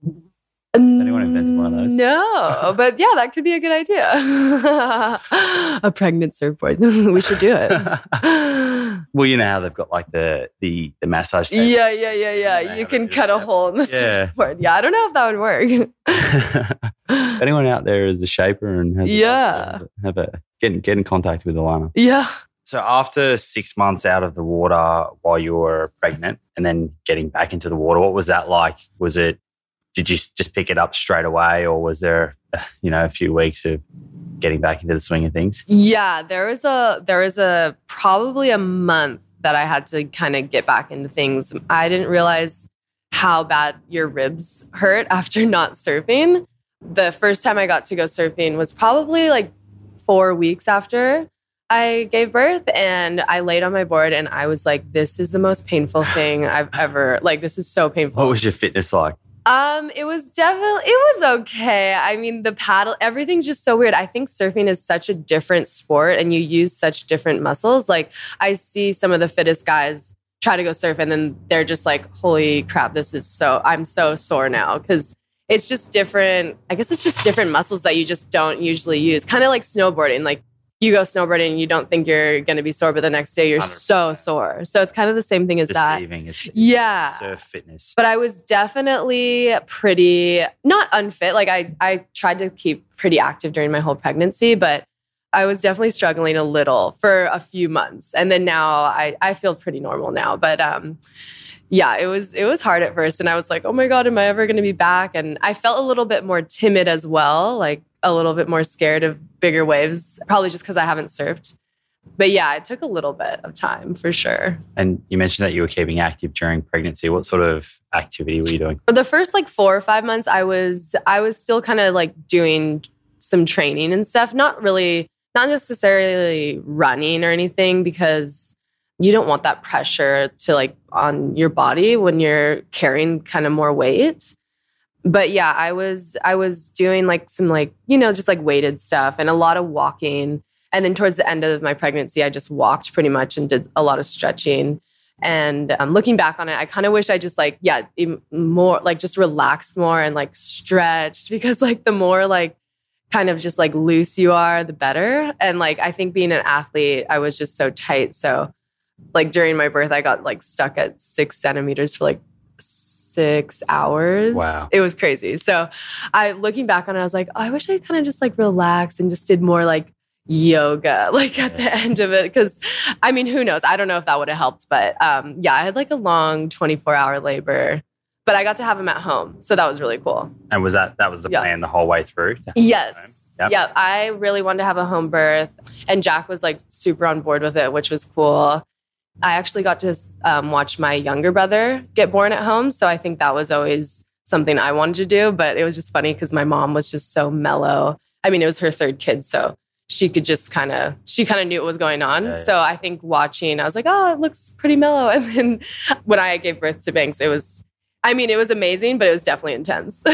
Anyone invented one of those? No, but yeah, that could be a good idea. a pregnant surfboard. we should do it. well, you know how they've got like the the the massage. Yeah, yeah, yeah, yeah. You can cut a hole in the Yeah. surfboard. Yeah, I don't know if that would work. If anyone out there is a shaper and has a- Yeah. have a get in, get in contact with Alana. yeah. So after six months out of the water while you were pregnant and then getting back into the water, what was that like? Was it did you just pick it up straight away or was there you know a few weeks of getting back into the swing of things? Yeah, there was a there was a probably a month that I had to kind of get back into things. I didn't realize how bad your ribs hurt after not surfing. The first time I got to go surfing was probably like 4 weeks after I gave birth and I laid on my board and I was like this is the most painful thing I've ever like this is so painful. What was your fitness like? Um, it was definitely it was okay. I mean, the paddle, everything's just so weird. I think surfing is such a different sport and you use such different muscles. Like I see some of the fittest guys try to go surf and then they're just like, holy crap, this is so I'm so sore now. Cause it's just different. I guess it's just different muscles that you just don't usually use. Kind of like snowboarding. Like you go snowboarding and you don't think you're gonna be sore, but the next day you're so 100%. sore. So it's kind of the same thing as that. Deceiving. It's, it's Yeah. surf fitness. But I was definitely pretty not unfit. Like I I tried to keep pretty active during my whole pregnancy, but I was definitely struggling a little for a few months. And then now I I feel pretty normal now. But um yeah, it was it was hard at first and I was like, "Oh my god, am I ever going to be back?" And I felt a little bit more timid as well, like a little bit more scared of bigger waves, probably just cuz I haven't surfed. But yeah, it took a little bit of time for sure. And you mentioned that you were keeping active during pregnancy. What sort of activity were you doing? For the first like four or five months, I was I was still kind of like doing some training and stuff. Not really, not necessarily running or anything because you don't want that pressure to like on your body when you're carrying kind of more weight. But yeah, I was I was doing like some like you know just like weighted stuff and a lot of walking. And then towards the end of my pregnancy, I just walked pretty much and did a lot of stretching. And um, looking back on it, I kind of wish I just like, yeah, more like just relaxed more and like stretched because like the more like kind of just like loose you are, the better. And like, I think being an athlete, I was just so tight. So like during my birth, I got like stuck at six centimeters for like six hours. Wow. It was crazy. So I, looking back on it, I was like, oh, I wish I kind of just like relaxed and just did more like yoga like at the end of it because i mean who knows i don't know if that would have helped but um yeah i had like a long 24 hour labor but i got to have him at home so that was really cool And was that that was the Yeah. plan the whole way through? yes him? Yep. yeah i really wanted to have a home birth and jack was like super on board with it which was cool i actually got to um, watch my younger brother get born at home so i think that was always something i wanted to do but it was just funny because my mom was just so mellow. I mean it was her third kid so she could just kind of she kind of knew what was going on. So i think watching i was like oh it looks pretty mellow. And then when i gave birth to banks it was i mean it was amazing but it was definitely intense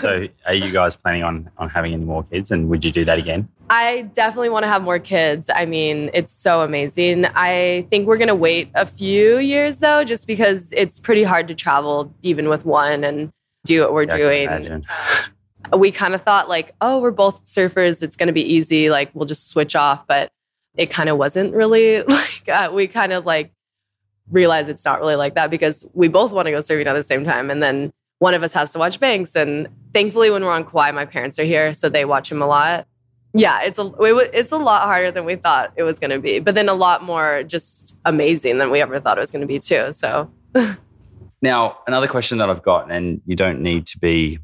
So are you guys planning on on having any more kids and would you do that again? I definitely want to have more kids. I mean, it's so amazing. I think we're going to wait a few years though, just because it's pretty hard to travel even with one and do what we're Yeah, doing. We kind of thought like, oh, we're both surfers. It's going to be easy. Like we'll just switch off. But it kind of wasn't really like, uh, we kind of like realized it's not really like that because we both want to go surfing at the same time. And then one of us has to watch Banks. And thankfully, when we're on Kauai, my parents are here, so they watch him a lot. Yeah, it's a it, it's a lot harder than we thought it was going to be, but then a lot more just amazing than we ever thought it was going to be too. So Now, another question that I've got, and you don't need to be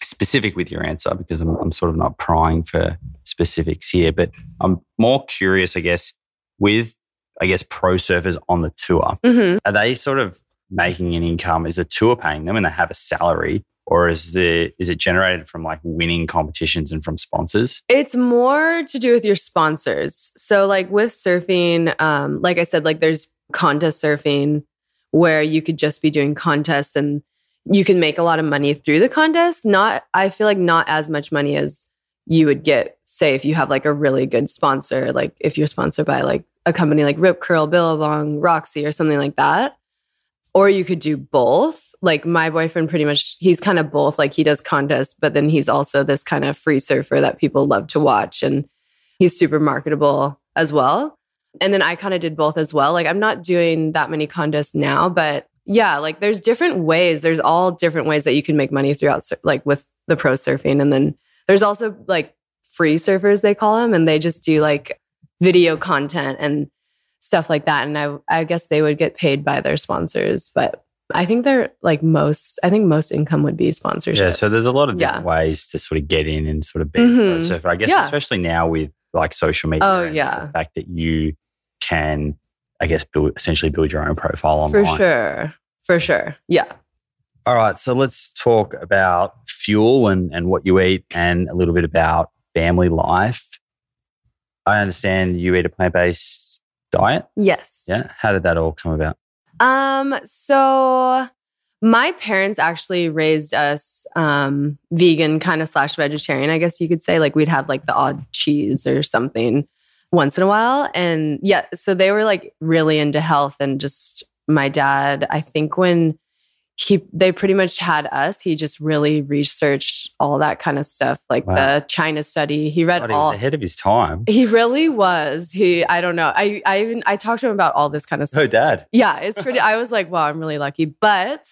specific with your answer because I'm, I'm sort of not prying for specifics here, but I'm more curious, I guess, with, I guess, pro surfers on the tour. mhm. Are they sort of making an income? Is the tour paying them and they have a salary? Or is, the, is it generated from like winning competitions and from sponsors? It's more to do with your sponsors. So, like with surfing, um, like I said, like there's contest surfing where you could just be doing contests and you can make a lot of money through the contest. Not, I feel like not as much money as you would get, say, if you have like a really good sponsor, like if you're sponsored by like a company like Rip Curl, Billabong, Roxy, or something like that. Or you could do both. Like my boyfriend, pretty much, he's kind of both. Like he does contests, but then he's also this kind of free surfer that people love to watch. And he's super marketable as well. And then I kind of did both as well. Like I'm not doing that many contests now, but yeah, like there's different ways. There's all different ways that you can make money throughout, like with the pro surfing. And then there's also like free surfers, they call them, and they just do like video content and stuff like that. And I, I guess they would get paid by their sponsors, but I think they're like most, I think most income would be sponsorship. Yeah. So there's a lot of different Yeah. ways to sort of get in and sort of be Mhm. a surfer. I guess, Yeah. especially now with like social media. Oh, yeah. The fact that you can, I guess, build essentially build your own profile online. For sure. For sure. Yeah. All right. So let's talk about fuel and, and what you eat and a little bit about family life. I understand you eat a plant based diet. Yes. Yeah. How did that all come about? Um, so my parents actually raised us um vegan kind of slash vegetarian, I guess you could say. Like we'd have like the odd cheese or something once in a while. And yeah, so they were like really into health and just my dad, I think when he they pretty much had us, he just really researched all that kind of stuff, like Wow. the China study. He read God, he all was ahead of his time. he really was. He I don't know. I I even I talked to him about all this kind of stuff. Oh, dad. Yeah, it's pretty. I was like, wow, I'm really lucky. But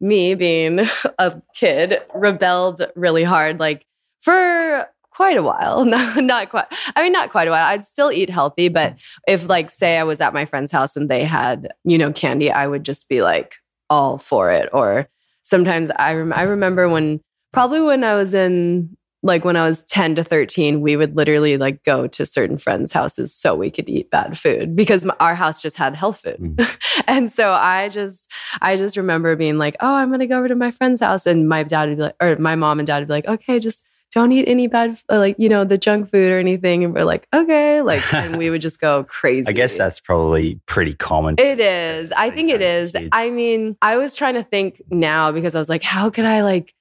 me being a kid rebelled really hard, like for quite a while. No, not quite. I mean, not quite a while. I'd still eat healthy, but mm. if like say I was at my friend's house and they had you know candy, I would just be like all for it. Or sometimes I rem- I remember when probably when I was in like when I was 10 to 13, we would literally like go to certain friends' houses so we could eat bad food because our house just had health food. Mm. and so I just, I just remember being like, oh, I'm going to go over to my friend's house. And my dad would be like, or my mom and dad would be like, okay, just don't eat any bad, uh, like, you know, the junk food or anything. And we're like, okay. Like, and we would just go crazy. I guess that's probably pretty common. It is. I think it is. Kids. I mean, I was trying to think now because I was like, how could I like,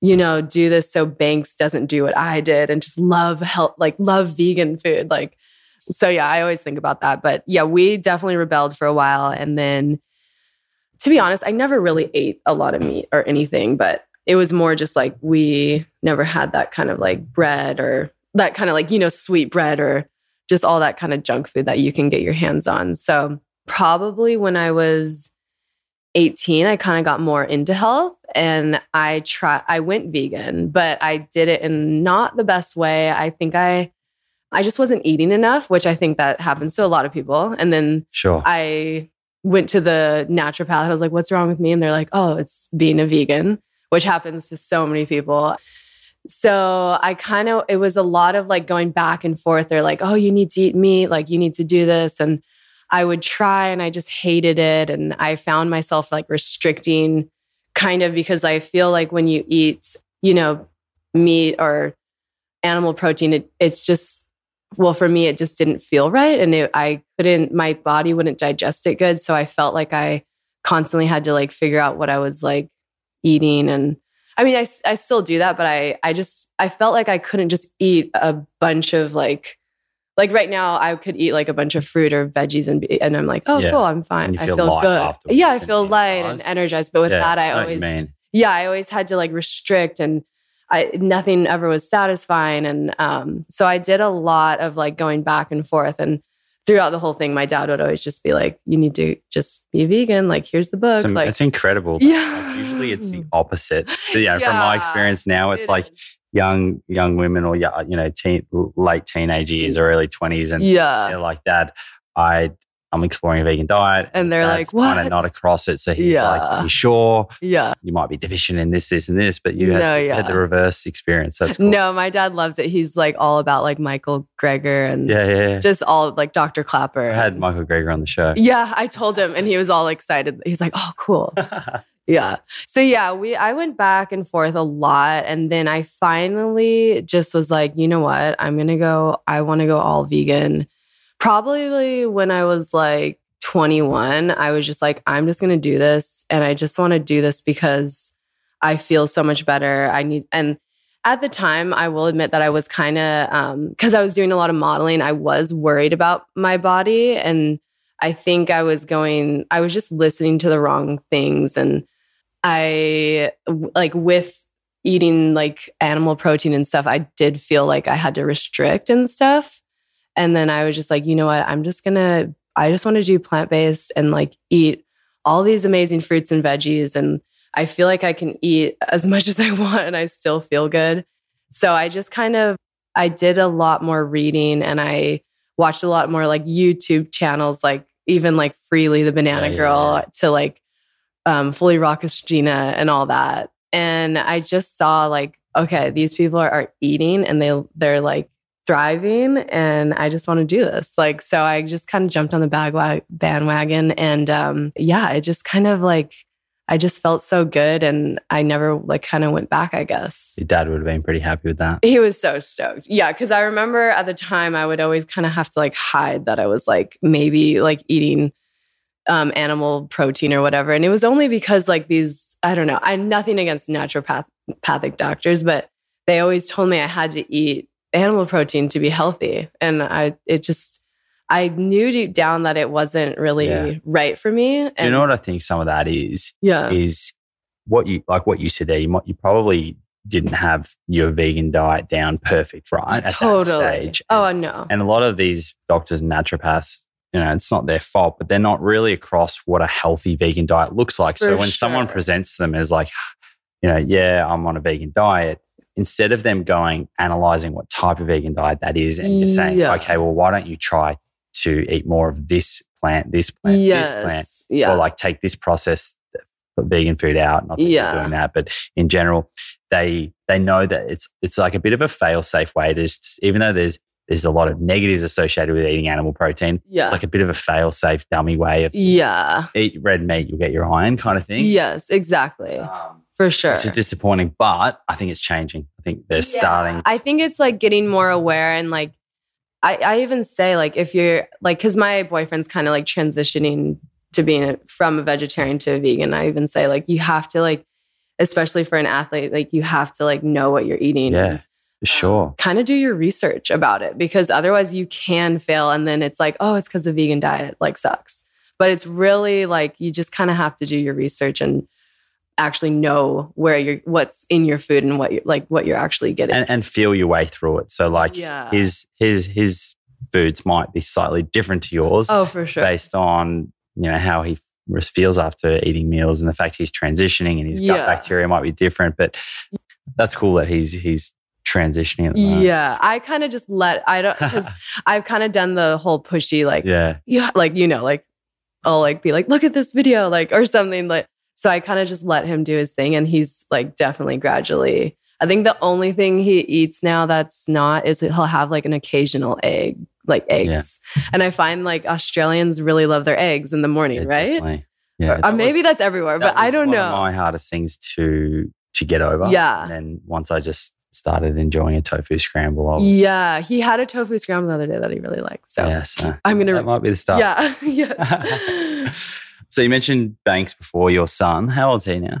you know, do this so Banks doesn't do what I did and just love health, like love vegan food. Like, so yeah, I always think about that. But yeah, we definitely rebelled for a while. And then to be honest, I never really ate a lot of meat or anything, but it was more just like we never had that kind of like bread or that kind of like, you know, sweet bread or just all that kind of junk food that you can get your hands on. So probably when I was 18, I kind of got more into health and I try I went vegan, but I did it in not the best way. I think I I just wasn't eating enough, which I think that happens to a lot of people. And then Sure. I went to the naturopath. I was like, what's wrong with me? And they're like, oh, it's being a vegan, which happens to so many people. So I kind of, it was a lot of like going back and forth. They're like, oh, you need to eat meat, like you need to do this. And I would try and I just hated it. And I found myself like restricting kind of because I feel like when you eat, you know, meat or animal protein, it, it's just, well, for me, it just didn't feel right. And it, I couldn't, my body wouldn't digest it good. So I felt like I constantly had to like figure out what I was like eating. And I mean, I, I still do that, but I, I just, I felt like I couldn't just eat a bunch of like, like right now, I could eat like a bunch of fruit or veggies and be, and I'm like, oh, Yeah. cool, I'm fine. And I feel good. afterwards Yeah, I and feel light and energized. But with Yeah, that, I know what you always, mean. yeah, I always had to like restrict and I nothing ever was satisfying. And um, so I did a lot of like going back and forth. And throughout the whole thing, my dad would always just be like, You need to just be vegan. Like, here's the books. It's, like it's incredible. Yeah. Like, usually it's the opposite. So, you know, from my experience now, it's it like is. young young women or you know, teen, late teenage years or early twenties, and Yeah. they're like that. I I'm exploring a vegan diet, And they're like, kind of "What?" not across it. So he's like, Yeah. "You sure Yeah. you might be deficient in this, this, and this?" But you had, No, you had yeah. the reverse experience. That's cool. No, my dad loves it. He's like all about like Michael Greger and yeah, yeah. yeah. just all like Dr. Klaper. I had Michael Greger on the show. yeah, I told him and he was all excited. He's like, oh, cool. Yeah. So yeah, we I went back and forth a lot and then I finally just was like, you know what? I'm going to go I want to go all vegan. Probably when I was like 21, I was just like I'm just going to do this and I just want to do this because I feel so much better. I need and at the time, I will admit that I was kind of um cuz I was doing a lot of modeling, I was worried about my body and I think I was going I was just listening to the wrong things and I, like with eating like animal protein and stuff, I did feel like I had to restrict and stuff. And then I was just like, you know what? I'm just going to, I just want to do plant based and like eat all these amazing fruits and veggies. And I feel like I can eat as much as I want and I still feel good. So I just kind of, I did a lot more reading and I watched a lot more like YouTube channels, like even like Freelee, the banana Yeah, yeah, girl, yeah. to like um, FullyRaw Kristina and all that. And I just saw like, okay, these people are, are eating and they they're like thriving, and I just want to do this. Like, so I just kind of jumped on the bagwa- bandwagon, and um, yeah, it just kind of like I just felt so good, and I never like kind of went back. I guess Your dad would have been pretty happy with that. he was so stoked. Yeah, because I remember at the time I would always kind of have to like hide that I was like maybe like eating um, animal protein or whatever, and it was only because like these I don't know. I nothing against naturopathic doctors, but they always told me I had to eat animal protein to be healthy, and I it just I knew deep down that it wasn't really Yeah. right for me. And you know what I think some of that is? yeah, Is what you like what you said there. You might you probably didn't have your vegan diet down perfect, right? At totally. that stage. Oh no. And a lot of these doctors and naturopaths, you know, it's not their fault, but they're not really across what a healthy vegan diet looks like. so For when someone sure. presents them as like, you know, yeah, I'm on a vegan diet, instead of them going analyzing what type of vegan diet that is and just saying, okay, well, why don't you try to eat more of this plant, this plant, yes. this plant, Yeah. or like take this process, put vegan food out. Not that Yeah. doing that, but in general, they they know that it's it's like a bit of a fail safe way to just, even though there's there's a lot of negatives associated with eating animal protein. yeah. It's like a bit of a fail safe dummy way of yeah. eat red meat, you'll get your iron kind of thing. Yes, exactly. Um, For sure. Which is disappointing, but I think it's changing. I think they're Yeah. starting. I think it's like getting more aware and like I, I even say like if you're like because my boyfriend's kind of like transitioning to being a, from a vegetarian to a vegan. I even say like you have to like especially for an athlete like you have to like know what you're eating. Yeah, for um, sure. Kind of do your research about it because otherwise you can fail and then it's like oh it's because the vegan diet like sucks. But it's really like you just kind of have to do your research and actually know where you're what's in your food and what you're like what you're actually getting. And, and feel your way through it. So, like, yeah. his his his foods might be slightly different to yours oh, for sure. based on you know how he feels after eating meals and the fact he's transitioning and his gut bacteria might be different. But that's cool that he's he's transitioning. At the moment. Yeah, I kind of just let I don't because I've kind of done the whole pushy like yeah, yeah like you know like I'll like be like look at this video like or something like so I kind of just let him do his thing and he's like definitely gradually. I think the only thing he eats now that's not is he'll have like an occasional egg like eggs and I find like Australians really love their eggs in the morning yeah, right definitely. Yeah, Or- that maybe was- that's everywhere that but I don't know my hardest things to to get over. Yeah. and then once I just started enjoying a tofu scramble, I was yeah he had a tofu scramble the other day that he really liked so yeah, so I'm gonna that might be the start. yeah yeah so you mentioned Banks before your son. How old is he now?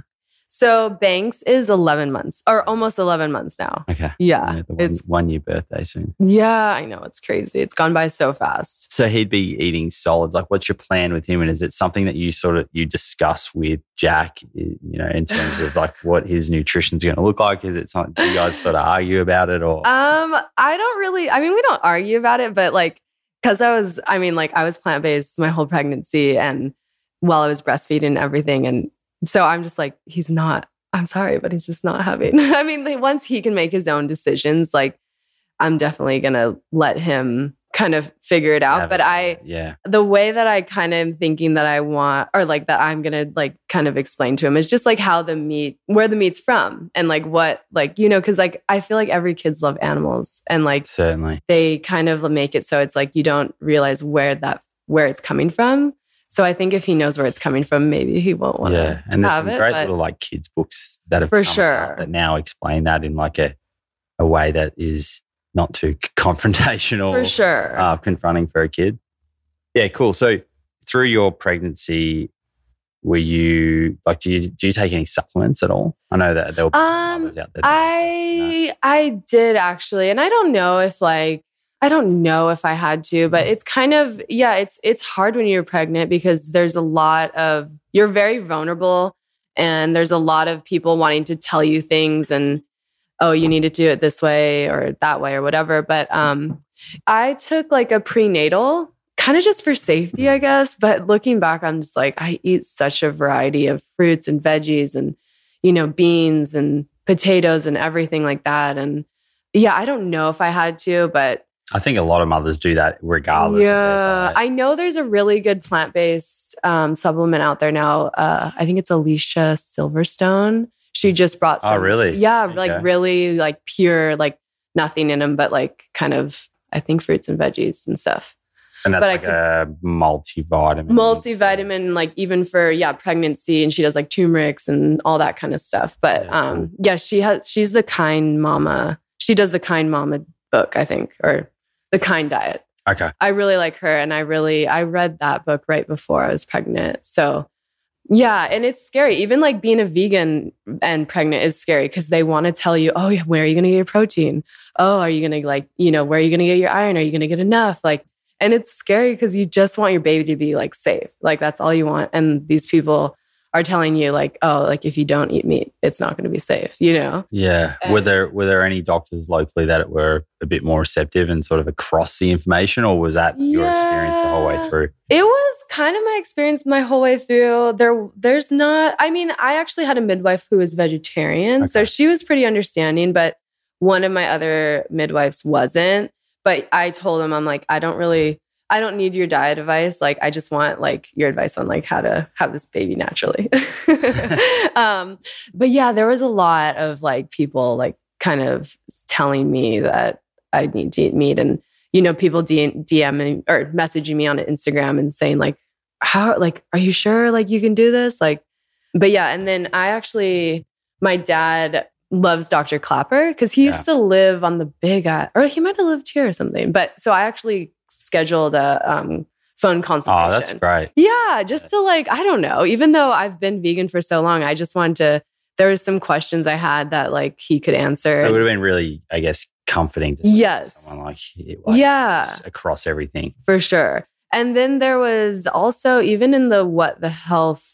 So Banks is 11 months or almost 11 months now. Okay. Yeah. One, It's one year birthday soon. yeah, I know it's crazy. It's gone by so fast. So he'd be eating solids. Like, what's your plan with him? And is it something that you sort of you discuss with Jack? You know, in terms of like what his nutrition's going to look like? Is it something do you guys sort of argue about it, or Um I don't really I mean we don't argue about it but like cuz I was I mean like I was plant-based my whole pregnancy and while I was breastfeeding and everything and so I'm just like he's not I'm sorry but he's just not having I mean like, once he can make his own decisions like I'm definitely going to let him kind of figure it out but? I yeah, the way that I kind of am thinking that I want, or like that I'm gonna like kind of explain to him is just like how the meat, where the meat's from, and like what, like you know, because like I feel like every kids love animals, and like certainly. they kind of make it so it's like you don't realize where that where it's coming from. So I think if he knows where it's coming from, maybe he won't want to. Yeah, and there's have some it, great little like kids books that have For sure. that now explain that in like a a way that is not too confrontational. For sure. uh, confronting for a kid. Yeah, cool. So through your pregnancy, were you like do you do you take any supplements at all? I know that there'll be Um, others out there. I I did actually, and I don't know if like I don't know if I had to, but it's kind of yeah, it's it's hard when you're pregnant because there's a lot of you're very vulnerable and there's a lot of people wanting to tell you things and oh, you need to do it this way or that way or whatever. But um, I took like a prenatal kind of just for safety, I guess. But looking back, I'm just like, I eat such a variety of fruits and veggies and, you know, beans and potatoes and everything like that. And yeah, I don't know if I had to, but I think a lot of mothers do that regardless. Yeah, I know there's a really good plant based um, supplement out there now. Uh, I think it's Alicia Silverstone. She just brought Oh, really? Yeah, Okay. like really like pure, like nothing in them, but like kind of I think fruits and veggies and stuff. And that's but like a multivitamin. Multivitamin, like even for yeah pregnancy, and she does like turmerics and all that kind of stuff. But Yeah, um, yeah, she has she's the kind mama. She does the kind mama book, I think, or the kind diet. Okay. I really like her and I really I read that book right before I was pregnant. So yeah, and it's scary. Even like being a vegan and pregnant is scary because they want to tell you, oh, yeah, where are you going to get your protein? Oh, are you going to like, you know, where are you going to get your iron? Are you going to get enough? Like, and it's scary because you just want your baby to be like safe. Like that's all you want. And these people are telling you like, oh, like if you don't eat meat, it's not going to be safe, you know? Yeah. were there were there any doctors locally that were a bit more receptive and sort of across the information, or was that your experience the whole way through? It was kind of my experience my whole way through. There, there's not. I mean, I actually had a midwife who was vegetarian, so she was pretty understanding. But one of my other midwives wasn't. But I told him, I'm like, I don't really, I don't need your diet advice. Like, I just want like your advice on like how to have this baby naturally. um, but yeah, there was a lot of like people like kind of telling me that I need to eat meat and you know, people D- DMing or messaging me on Instagram and saying like, how, like, are you sure like you can do this? Like, but yeah. And then I actually, my dad loves Dr. Klaper because he used to live on the big, I- or he might have lived here or something. But so I actually scheduled a um, phone consultation. Oh, that's great. Yeah, just to like, I don't know. Even though I've been vegan for so long, I just wanted to. There was some questions I had that like he could answer. It would have been really, I guess, comforting to Yes. someone like, like Yeah. across everything. for sure. And then there was also even in the What the Health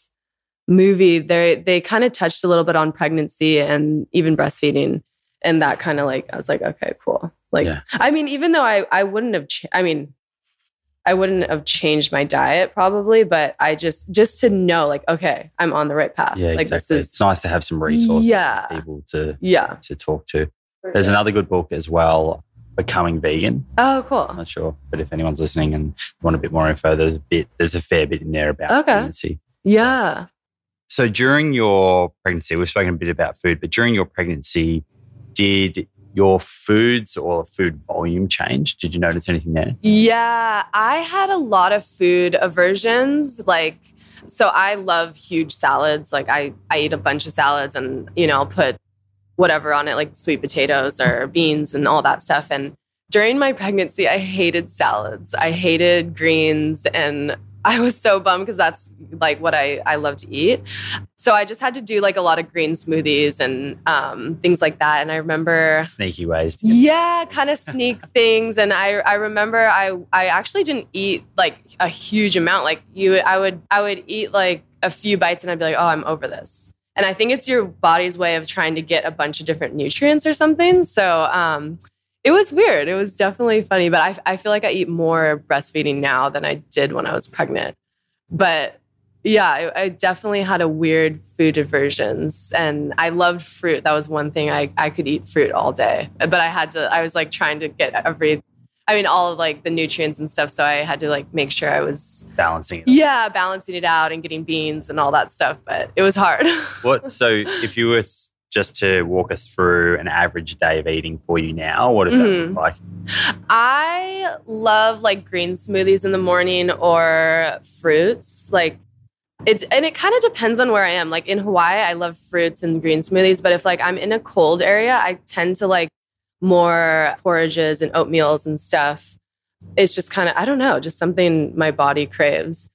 movie, they they kind of touched a little bit on pregnancy and even breastfeeding, and that kind of like I was like, okay, cool. Like, Yeah. I mean, even though I I wouldn't have, ch- I mean, I wouldn't have changed my diet probably, but I just just to know like, okay, I'm on the right path. Yeah, like exactly. this is it's nice to have some resources, Yeah. people to yeah. to talk to. There's another good book as well, Becoming Vegan. Oh, cool. I'm cool. not sure, but if anyone's listening and want a bit more info, there's a bit, there's a fair bit in there about Okay. pregnancy. Yeah. So during your pregnancy, we've spoken a bit about food, but during your pregnancy, did your foods or food volume change? Did you notice anything there? Yeah, I had a lot of food aversions. Like, so I love huge salads. Like, I I eat a bunch of salads, and you know, I'll put whatever on it, like sweet potatoes or beans and all that stuff. And during my pregnancy, I hated salads. I hated greens, and I was so bummed because that's like what I I love to eat. So I just had to do like a lot of green smoothies and um, things like that. And I remember Sneaky ways yeah kind of sneak things and i i remember i i actually didn't eat like a huge amount like you i would i would eat like a few bites and i'd be like oh i'm over this and i think it's your body's way of trying to get a bunch of different nutrients or something so um it was weird it was definitely funny but i i feel like i eat more breastfeeding now than i did when i was pregnant but yeah, I, I definitely had a weird food aversions, and I loved fruit. That was one thing I I could eat fruit all day, but I had to. I was like trying to get every, I mean, all of like the nutrients and stuff. So I had to like make sure I was balancing it. yeah balancing it out and getting beans and all that stuff. But it was hard. What? So if you were just to walk us through an average day of eating for you now, what does that Mhm. look like? I love like green smoothies in the morning or fruits. Like it's and it kind of depends on where I am. Like in Hawaii, I love fruits and green smoothies, but if like I'm in a cold area, I tend to like more porridges and oatmeals and stuff. It's just kind of I don't know, just something my body craves.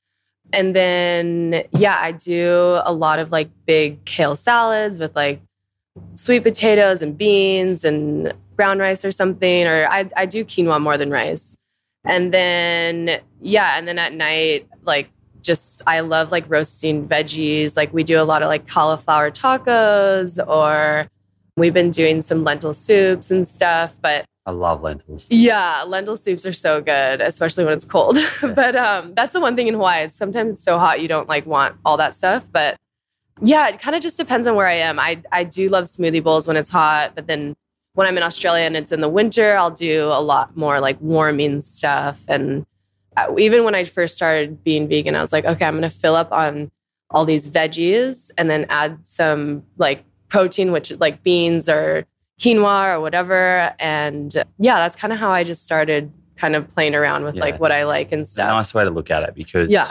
And then yeah, I do a lot of like big kale salads with like sweet potatoes and beans and brown rice or something, or I, I do quinoa more than rice. And then, yeah, and then at night, like, just I love like roasting veggies. Like, we do a lot of like cauliflower tacos or We've been doing some lentil soups and stuff, but I love lentils. yeah, lentil soups are so good, especially when it's cold. but um, that's the one thing in Hawaii. It's sometimes it's so hot you don't like want all that stuff. But yeah, it kind of just depends on where I am. I I do love smoothie bowls when it's hot, but then when I'm in Australia and it's in the winter, I'll do a lot more like warming stuff. And uh, even when I first started being vegan, I was like, okay, I'm going to fill up on all these veggies and then add some like protein, which like beans or quinoa or whatever. And yeah, that's kind of how I just started kind of playing around with Yeah. like what I like and stuff. nice way to look at it because Yeah.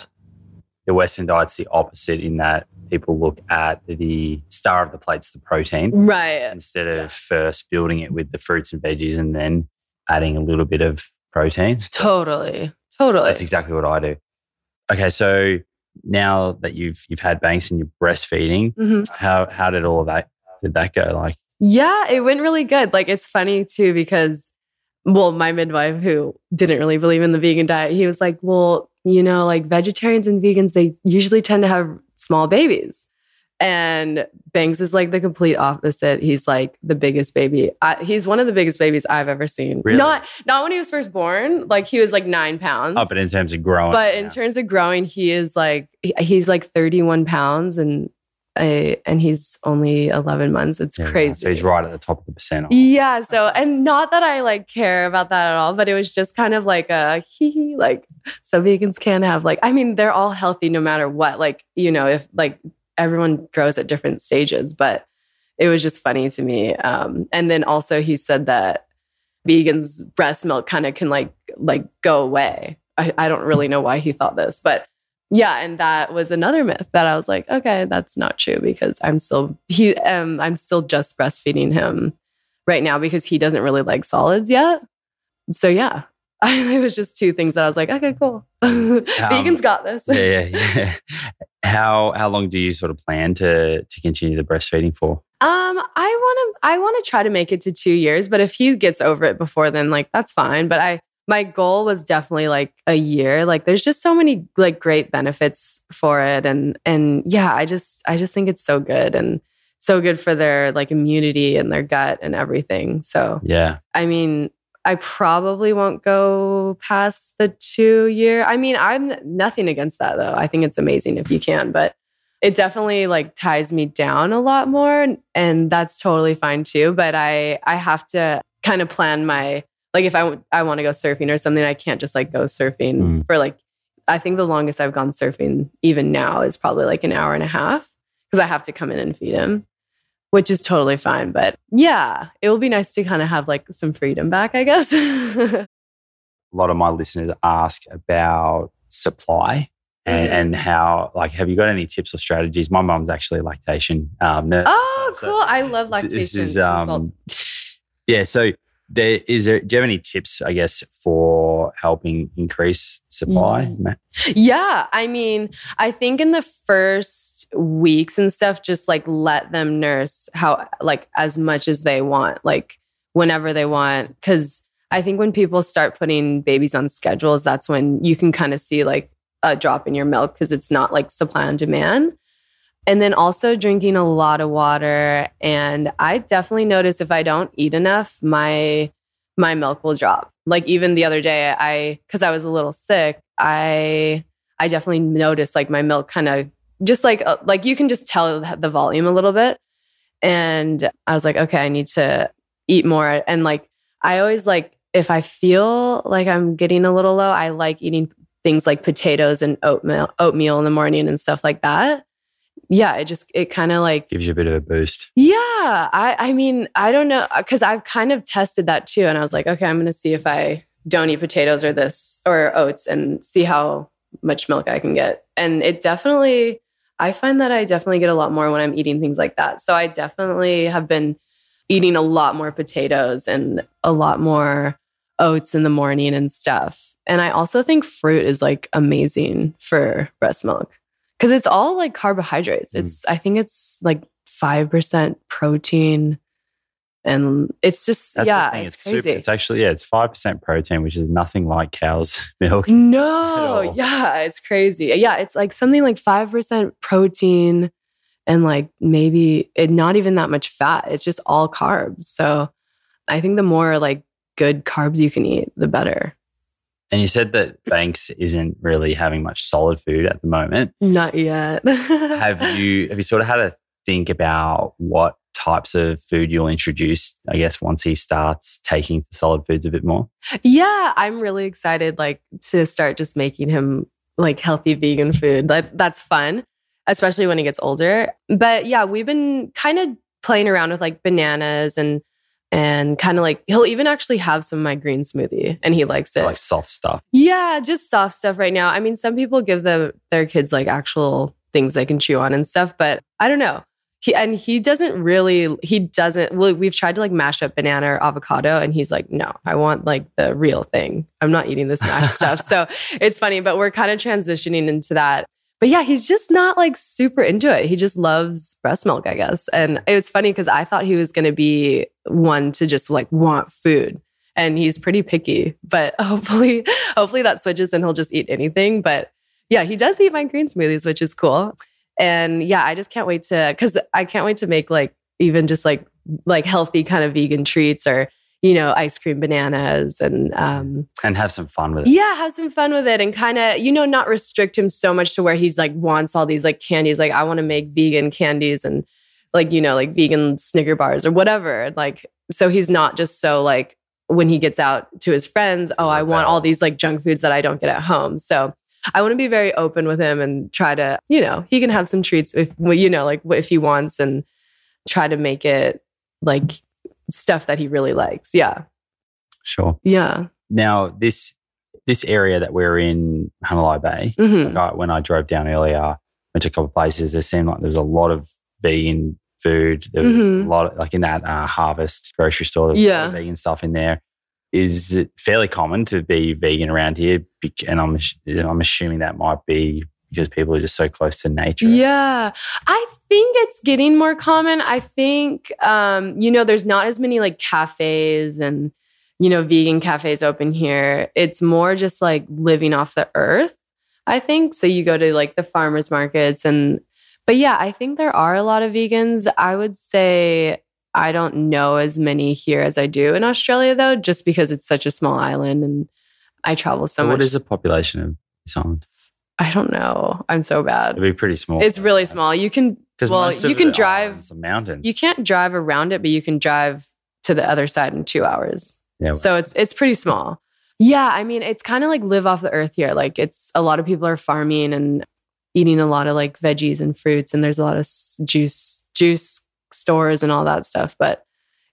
the Western diet's the opposite in that people look at the star of the plate's the protein Right. instead of first building it with the fruits and veggies and then adding a little bit of protein. Totally. Totally. That's exactly what I do. Okay, so now that you've you've had Banks and you're breastfeeding, Mhm. how how did all of that did that go? Like Yeah, it went really good. Like it's funny too because well, my midwife who didn't really believe in the vegan diet, he was like, "Well, you know, like vegetarians and vegans they usually tend to have small babies." And Banks is like the complete opposite. He's like the biggest baby. I, he's one of the biggest babies I've ever seen. Really? Not not when he was first born. Like he was like nine pounds. oh, but in terms of growing. But in terms of growing, he is like he- he's like 31 pounds and uh, and he's only 11 months. It's Yeah, crazy. So he's right at the top of the percentile. Yeah. So, and not that I like care about that at all, but it was just kind of like a hee hee, like, so vegans can have like, I mean, they're all healthy no matter what. Like, you know, if like everyone grows at different stages, but it was just funny to me. Um, and then also he said that vegans breast milk kind of can like, like go away. I, I don't really know why he thought this, but yeah, and that was another myth that I was like, okay, that's not true because I'm still he um I'm still just breastfeeding him right now because he doesn't really like solids yet. So yeah, it was just two things that I was like, okay, cool. Vegans got this. yeah, yeah, yeah. How how long do you sort of plan to to continue the breastfeeding for? Um, I want to I want to try to make it to 2 years, but if he gets over it before then like that's fine, but I my goal was definitely like a year. Like there's just so many like great benefits for it and and yeah, I just I just think it's so good and so good for their like immunity and their gut and everything. So, Yeah, I mean, I probably won't go past the 2 year. I mean, I'm nothing against that though. I think it's amazing if you can, but it definitely like ties me down a lot more and, and that's totally fine too but i i have to kind of plan my like if i, w- I want to go surfing or something i can't just like go surfing Mm. for like i think the longest i've gone surfing even now is probably like an hour and a half because i have to come in and feed him which is totally fine but yeah it will be nice to kind of have like some freedom back i guess a lot of my listeners ask about supply and, Mhm. and how like have you got any tips or strategies? My mom's actually a lactation um, nurse. oh so- cool i love lactation this is, um, yeah. So there is there. Do you have any tips? I guess for helping increase supply. Mm. Yeah. I mean, I think in the first weeks and stuff, just like let them nurse how, like, as much as they want, like, whenever they want. Cause I think when people start putting babies on schedules, that's when you can kind of see like a drop in your milk because it's not like supply on demand. And then also drinking a lot of water. And I definitely notice if I don't eat enough, my my milk will drop. Like even the other day, I because I was a little sick, I I definitely noticed like my milk kind of just like uh, like you can just tell the the volume a little bit. And I was like, okay, I need to eat more. And like I always like if I feel like I'm getting a little low, I like eating things like potatoes and oatmeal oatmeal in the morning and stuff like that. Yeah, it just it kind of like Gives you a bit of a boost. yeah, I I mean, I don't know cuz I've kind of tested that too and I was like, okay, I'm going to see if I don't eat potatoes or this or oats and see how much milk I can get. And it definitely I find that I definitely get a lot more when I'm eating things like that. So I definitely have been eating a lot more potatoes and a lot more oats in the morning and stuff. And I also think fruit is like amazing for breast milk because it's all like carbohydrates. Mm. It's, I think it's like 5% protein. And it's just, That's yeah, it's, It's, crazy. super. It's actually yeah, it's five percent protein, which is nothing like cow's milk. No, yeah, it's crazy. Yeah, it's like something like 5% protein and like maybe it, not even that much fat. It's just all carbs. So I think the more like good carbs you can eat, the better. And you said that Banks isn't really having much solid food at the moment. Not yet. have you have you sort of had to think about what types of food you'll introduce, I guess, once he starts taking to solid foods a bit more? Yeah, I'm really excited like to start just making him like healthy vegan food. That that's fun, especially when he gets older. But yeah, we've been kind of playing around with like bananas and and kind of like he'll even actually have some of my green smoothie and he likes it. Like soft stuff. Yeah, just soft stuff right now. I mean, some people give the their kids like actual things they can chew on and stuff, but I don't know. He and he doesn't really he doesn't well, we've tried to like mash up banana or avocado and he's like, no, I want like the real thing. I'm not eating this mashed stuff. So it's funny, but we're kind of transitioning into that but yeah, he's just not like super into it. He just loves breast milk, I guess. And it was funny because I thought he was going to be one to just like want food. And he's pretty picky, but hopefully, hopefully that switches and he'll just eat anything. But yeah, he does eat my green smoothies, which is cool. And yeah, I just can't wait to, cause I can't wait to make like even just like, like healthy kind of vegan treats or you know, ice cream bananas and um and have some fun with it. Yeah, have some fun with it and kind of, you know, not restrict him so much to where he's like wants all these like candies. Like I want to make vegan candies and like, you know, like vegan Snicker bars or whatever. Like so he's not just so like when he gets out to his friends, oh, I want all these like junk foods that I don't get at home. So I want to be very open with him and try to, you know, he can have some treats if you know, like if he wants and try to make it like stuff that he really likes. Yeah. Sure. Yeah. Now, this this area that we're in, Hanalei Bay, Mhm. like I, when I drove down earlier, went to a couple of places, there seemed like there was a lot of vegan food. There was Mhm. a lot of, like in that uh, Harvest grocery store, there's a lot of Yeah. vegan stuff in there. Is it fairly common to be vegan around here? And I'm, I'm assuming that might be because people are just so close to nature. Yeah. I think it's getting more common. I think, um, you know, there's not as many like cafes and, you know, vegan cafes open here. It's more just like living off the earth, I think. So you go to like the farmers markets and, but yeah, I think there are a lot of vegans. I would say I don't know as many here as I do in Australia, though, just because it's such a small island and I travel so So much. what is the population of this island? I don't know. I'm so bad. It'd be pretty small. It's really small. You can well, you can drive- are mountains. you can't drive around it, but you can drive to the other side in two hours. yeah, So it's it's pretty small. Yeah, I mean, it's kind of like live off the earth here. Like it's a lot of people are farming and eating a lot of like veggies and fruits, and there's a lot of juice juice stores and all that stuff. But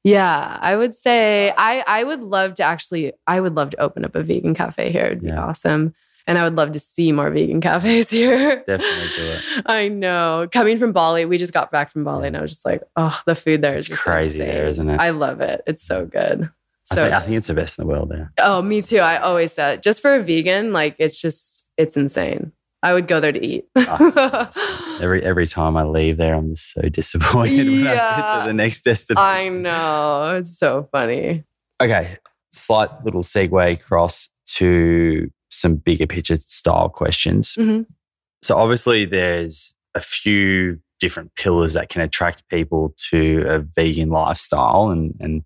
yeah, I would say I I would love to actually I would love to open up a vegan cafe here. It'd be Yeah. awesome. And I would love to see more vegan cafes here. Definitely do it. I know. Coming from Bali, we just got back from Bali, and I was just like, "Oh, the food there is It's just crazy insane. there, isn't it? I love it. It's so good. I, So, think, I think it's the best in the world there. oh, me too. I always said, just for a vegan, like it's just, it's insane. I would go there to eat. Ah, Every every time I leave there, I'm just so disappointed when I get Yeah. to the next destination. I know. It's so funny. Okay, slight little segue across to some bigger picture style questions. Mhm. So obviously, there's a few different pillars that can attract people to a vegan lifestyle, and and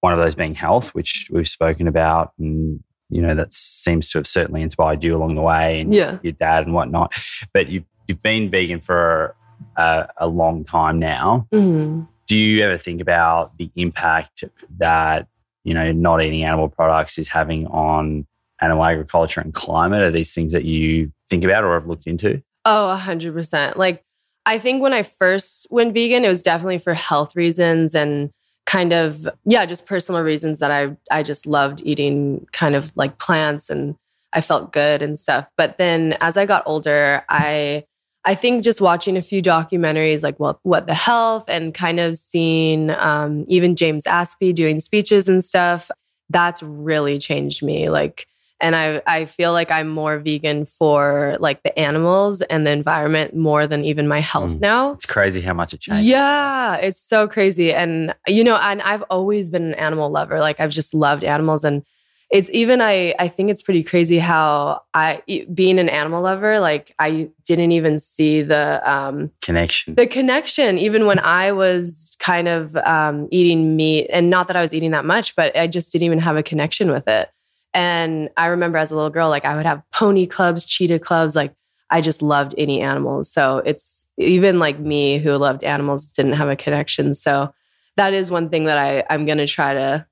one of those being health, which we've spoken about, and you know that seems to have certainly inspired you along the way, and Yeah. your dad and whatnot. But you've you've been vegan for a, a long time now Mhm. do you ever think about the impact that you know not eating animal products is having on animal agriculture and climate are these things that you think about or have looked into Oh, a hundred percent. Like, I think when I first went vegan, it was definitely for health reasons and kind of, yeah, just personal reasons that I, I just loved eating kind of like plants and I felt good and stuff. But then as I got older, I, I think just watching a few documentaries like what what the health and kind of seeing um, even James Aspey doing speeches and stuff that's really changed me like and I I feel like I'm more vegan for like the animals and the environment more than even my health Mm. now. it's crazy how much it changed Yeah, it's so crazy. And, you know, and I've always been an animal lover. Like, I've just loved animals. And it's even I I think it's pretty crazy how I being an animal lover like I didn't even see the um Connection. the connection even when I was kind of um eating meat and not that I was eating that much but I just didn't even have a connection with it. And I remember as a little girl like I would have pony clubs, cheetah clubs like I just loved any animals. So it's even like me who loved animals didn't have a connection. So that is one thing that I I'm going to try to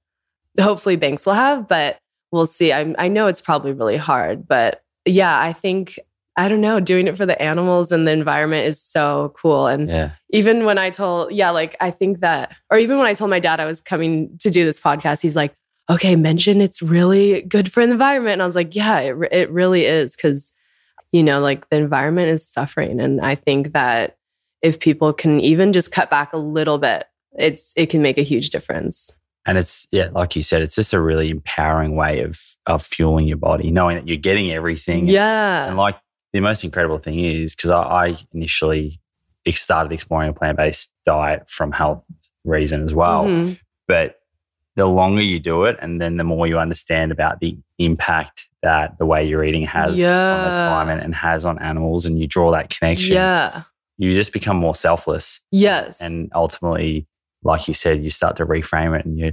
hopefully banks will have but we'll see. I, I know it's probably really hard, but yeah, I think, I don't know, doing it for the animals and the environment is so cool. And Yeah. even when I told, yeah, like I think that, or even when I told my dad I was coming to do this podcast, he's like, okay, mention it's really good for the environment. And I was like, yeah, it, it really is. Cause, you know, like the environment is suffering. And I think that if people can even just cut back a little bit, it's, it can make a huge difference. And it's yeah, like you said, it's just a really empowering way of of fueling your body, knowing that you're getting everything. Yeah. And like the most incredible thing is because I, I initially started exploring a plant based diet from health reason as well. Mhm. But the longer you do it, and then the more you understand about the impact that the way you're eating has on the climate and has on animals, and you draw that connection, Yeah. you just become more selfless. Yes. And ultimately, like you said, you start to reframe it and you're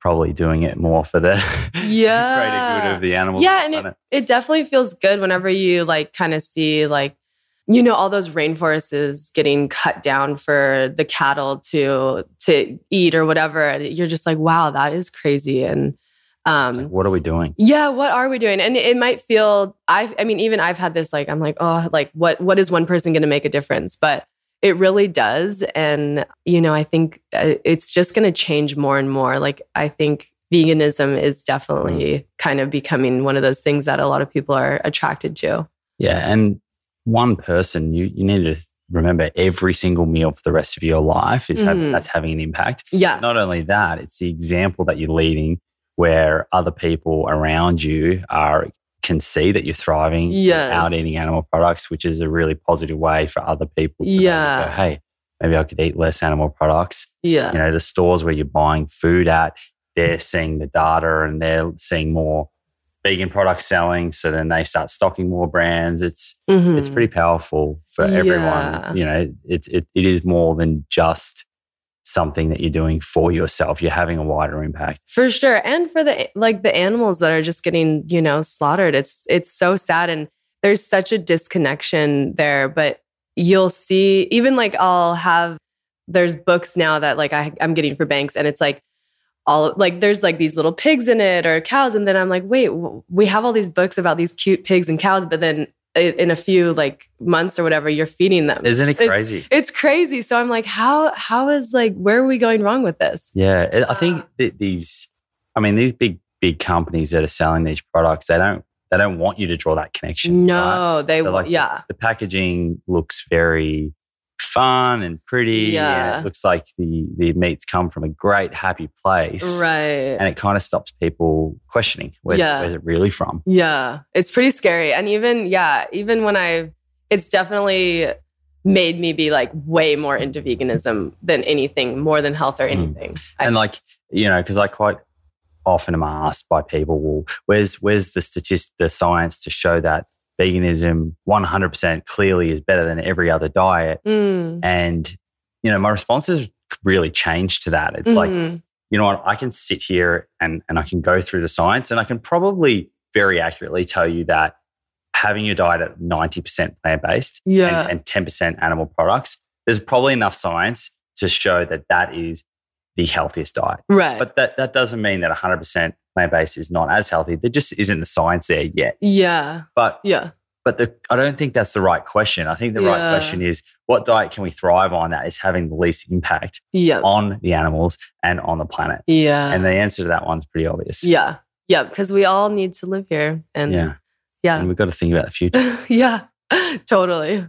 probably doing it more for the Yeah. greater good of the animals. yeah, and it, it definitely feels good whenever you like kind of see like you know all those rainforests getting cut down for the cattle to to eat or whatever. And you're just like, wow, that is crazy. And um like, what are we doing? yeah, what are we doing? And it might feel I I mean even I've had this like I'm like, oh, like what what is one person going to make a difference? But it really does and you know, I think uh, it's just going to change more and more. Like I think veganism is definitely kind of becoming one of those things that a lot of people are attracted to. Yeah. And one person, you, you need to remember every single meal for the rest of your life is Mhm. that's having an impact. Yeah. Not only that, it's the example that you're leading where other people around you are can see that you're thriving Yes. without eating animal products, which is a really positive way for other people to Yeah. go, hey, maybe I could eat less animal products. Yeah. You know, the stores where you're buying food at, they're seeing the data and they're seeing more vegan products selling. So then they start stocking more brands. It's Mhm. it's pretty powerful for Yeah. everyone. You know, it, it it is more than just something that you're doing for yourself. You're having a wider impact. For sure. And for the like the animals that are just getting, you know, slaughtered. It's it's so sad and there's such a disconnection there, but you'll see even like I'll have there's books now that like I, I'm getting for banks and it's like all like there's like these little pigs in it or cows and then I'm like, wait, we have all these books about these cute pigs and cows, but then in a few like months or whatever, you're feeding them. Isn't it crazy? It's crazy. So I'm like, how how is like where are we going wrong with this? yeah, I think uh. that these, I mean, these big big companies that are selling these products, they don't they don't want you to draw that connection. right? No, they So, like, yeah. The packaging looks very fun and pretty. Yeah. And it looks like the the meats come from a great happy place. Right. And it kind of stops people questioning where, Yeah. where's it really from. Yeah, it's pretty scary. And even, yeah, even when I, it's definitely made me be like way more into veganism than anything, more than health or Mm. anything. I- and like you know because i quite often am asked by people well where's where's the statistic the science to show that veganism 100% clearly is better than every other diet Mm, and you know my response has really changed to that it's like mhm. you know what i can sit here and and i can go through the science and i can probably very accurately tell you that having your diet at 90% plant-based Yeah. and, and 10% animal products there's probably enough science to show that that is the healthiest diet right. but that, that doesn't mean that 100% plant-based is not as healthy. There just isn't the science there yet. yeah. But Yeah. but the, I don't think that's the right question. I think the right question is what diet can we thrive on that is having the least impact Yeah. on the animals and on the planet? Yeah. And the answer to that one's pretty obvious. yeah. Yeah. Because we all need to live here. And Yeah. yeah. And we've got to think about the future. yeah. totally.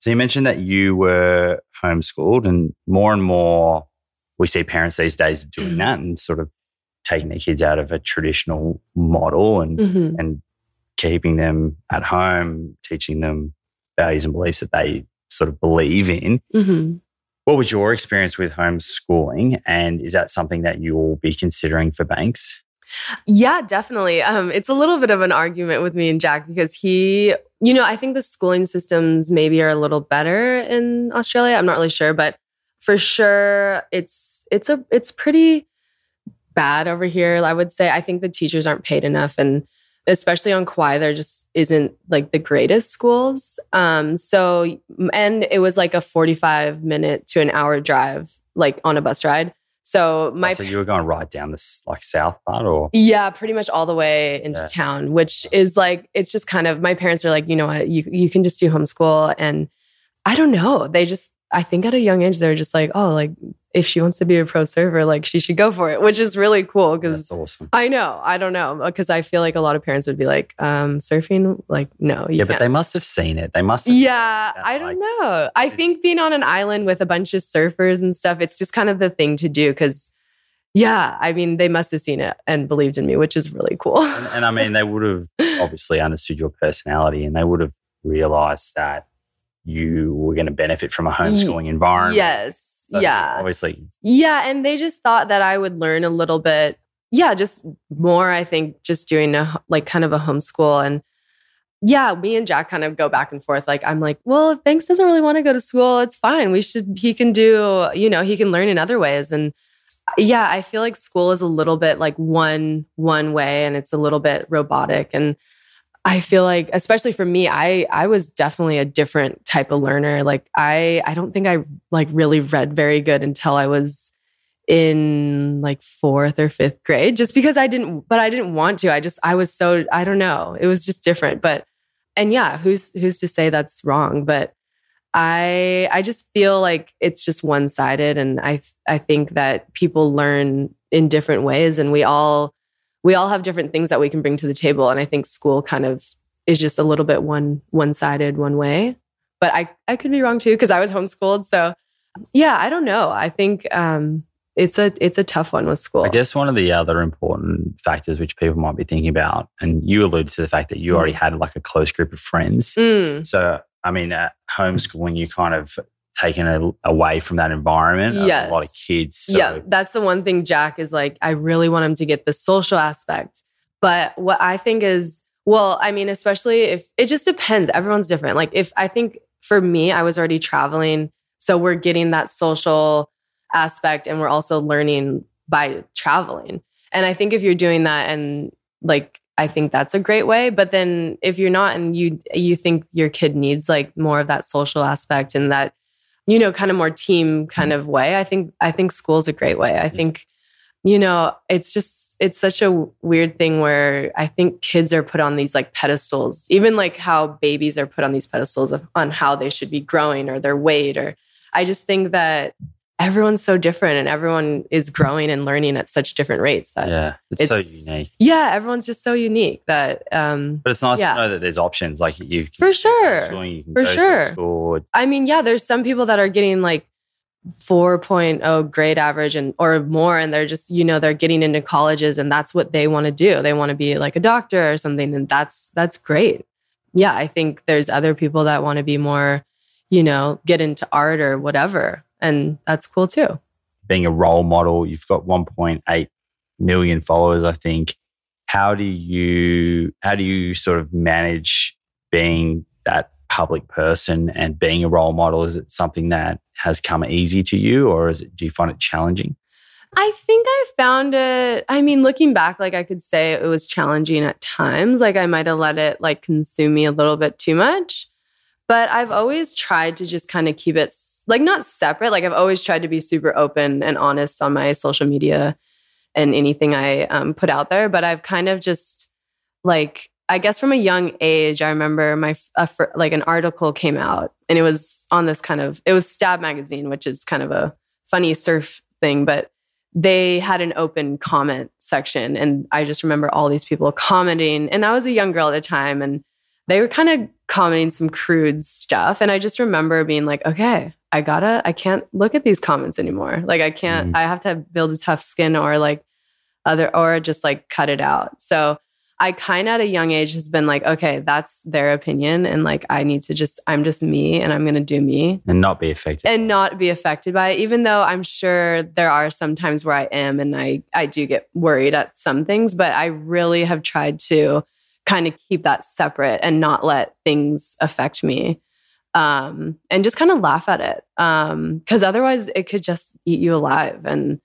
So you mentioned that you were homeschooled, and more and more we see parents these days doing Mm. that and sort of taking their kids out of a traditional model and Mhm. and keeping them at home, teaching them values and beliefs that they sort of believe in. Mhm. What was your experience with homeschooling? And is that something that you will be considering for banks? Yeah, definitely. Um, it's a little bit of an argument with me and Jack because he, you know, I think the schooling systems maybe are a little better in Australia. I'm not really sure, but for sure, it's it's a it's pretty bad over here. I would say. I think the teachers aren't paid enough, and especially on Kauai, there just isn't like the greatest schools. Um, so and it was like a 45 minute to an hour drive, like on a bus ride. So my so you were going right down this like south part or yeah, pretty much all the way into yeah. town, which is like it's just kind of my parents are like, you know what, you you can just do homeschool and I don't know. They just I think at a young age they're just like, oh, like if she wants to be a pro surfer, like she should go for it, which is really cool because awesome. I know, I don't know, because I feel like a lot of parents would be like, um, surfing, like no, yeah, can't. but they must have seen it. They must. yeah, I don't like, know. I think being on an island with a bunch of surfers and stuff, it's just kind of the thing to do because. Yeah, I mean, they must have seen it and believed in me, which is really cool. and, and I mean, they would have obviously understood your personality and they would have realized that you were going to benefit from a homeschooling environment. Yes. So yeah. Obviously. Yeah. And they just thought that I would learn a little bit. Yeah. Just more, I think, just doing a like kind of a homeschool. And yeah, me and Jack kind of go back and forth. Like, I'm like, well, if Banks doesn't really want to go to school, it's fine. We should, he can do, you know, he can learn in other ways. And yeah, I feel like school is a little bit like one, one way and it's a little bit robotic. And I feel like especially for me I I was definitely a different type of learner. Like I I don't think I like really read very good until I was in like 4th or 5th grade just because I didn't but I didn't want to. I just I was so I don't know. It was just different. But and yeah who's who's to say that's wrong? But I I just feel like it's just one-sided. And I I think that people learn in different ways. And we all we all have different things that we can bring to the table and i think school kind of is just a little bit one one sided one way but i i could be wrong too because i was homeschooled so yeah i don't know i think um it's a it's a tough one with school. I guess one of the other important factors which people might be thinking about, and you alluded to the fact that you already mm. had like a close group of friends. Mm. So I mean, at homeschooling, you kind of taken a, away from that environment. Yes. A lot of kids. So. Yeah. That's the one thing Jack is like, I really want him to get the social aspect. But what I think is, well, I mean, especially if it just depends. Everyone's different. Like, if I think for me, I was already traveling. So we're getting that social aspect and we're also learning by traveling. And I think if you're doing that and like, I think that's a great way. But then if you're not and you you think your kid needs like more of that social aspect and that you know, kind of more team kind of way. I think I think school is a great way. I think, you know, it's just it's such a weird thing where I think kids are put on these like pedestals, even like how babies are put on these pedestals of, on how they should be growing or their weight. Or I just think that everyone's so different and everyone is growing and learning at such different rates that yeah it's, it's so unique. Yeah everyone's just so unique that um but it's nice yeah. to know that there's options like you for sure for sure. i mean yeah there's some people that are getting like 4.0 grade average and or more and they're just you know they're getting into colleges and that's what they want to do. They want to be like a doctor or something and that's that's great. Yeah i think there's other people that want to be more you know get into art or whatever and that's cool too. Being a role model, you've got 1.8 million followers, I think. How do you how do you sort of manage being that public person and being a role model? Is it something that has come easy to you, or is it do you find it challenging? I think I found it. I mean, looking back, like I could say it was challenging at times. Like I might have let it like consume me a little bit too much. But I've always tried to just kind of keep it like not separate. Like I've always tried to be super open and honest on my social media and anything I um, put out there. But I've kind of just like, I guess from a young age, I remember my a, like an article came out and it was on this kind of it was Stab magazine, which is kind of a funny surf thing, but they had an open comment section and I just remember all these people commenting and I was a young girl at the time and they were kind of commenting some crude stuff and I just remember being like, okay, I gotta, I can't look at these comments anymore. Like I can't, mm. I have to build a tough skin or like other, or just like cut it out. So I kind of at a young age has been like, okay, that's their opinion. And like, I need to just, I'm just me and I'm going to do me and not be affected and not be affected by it. Even though I'm sure there are some times where I am and I, I do get worried at some things, but I really have tried to kind of keep that separate and not let things affect me. Um, and just kind of laugh at it. Um, cause otherwise it could just eat you alive. And,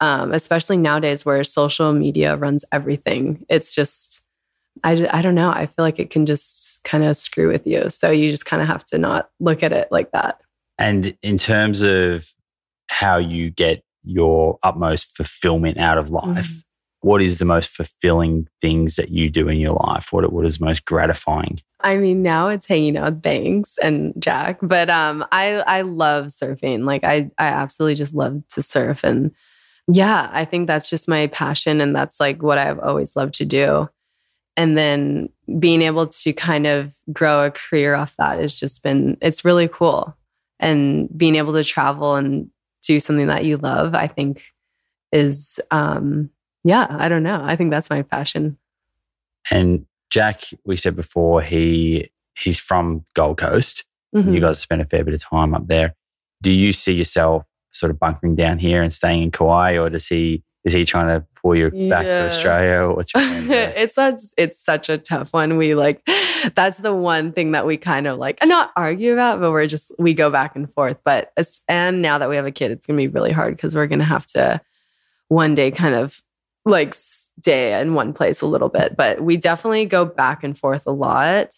um, especially nowadays where social media runs everything. It's just, I, I don't know. I feel like it can just kind of screw with you. So you just kind of have to not look at it like that. And in terms of how you get your utmost fulfillment out of life, mm-hmm. What is the most fulfilling things that you do in your life? What, what is most gratifying? I mean, now it's hanging out with Banks and Jack, but um, I I love surfing. Like I I absolutely just love to surf and yeah, I think that's just my passion. And that's like what I've always loved to do. And then being able to kind of grow a career off that has just been, it's really cool. And being able to travel and do something that you love, I think is, um, yeah, I don't know. I think that's my passion. And Jack, we said before, he he's from Gold Coast. Mm-hmm. You guys spent a fair bit of time up there. Do you see yourself sort of bunkering down here and staying in Kauai, or does he is he trying to pull you yeah. back to Australia? What's it's such it's such a tough one. We like that's the one thing that we kind of like not argue about, but we're just we go back and forth. But and now that we have a kid, it's gonna be really hard because we're gonna have to one day kind of like stay in one place a little bit. But we definitely go back and forth a lot.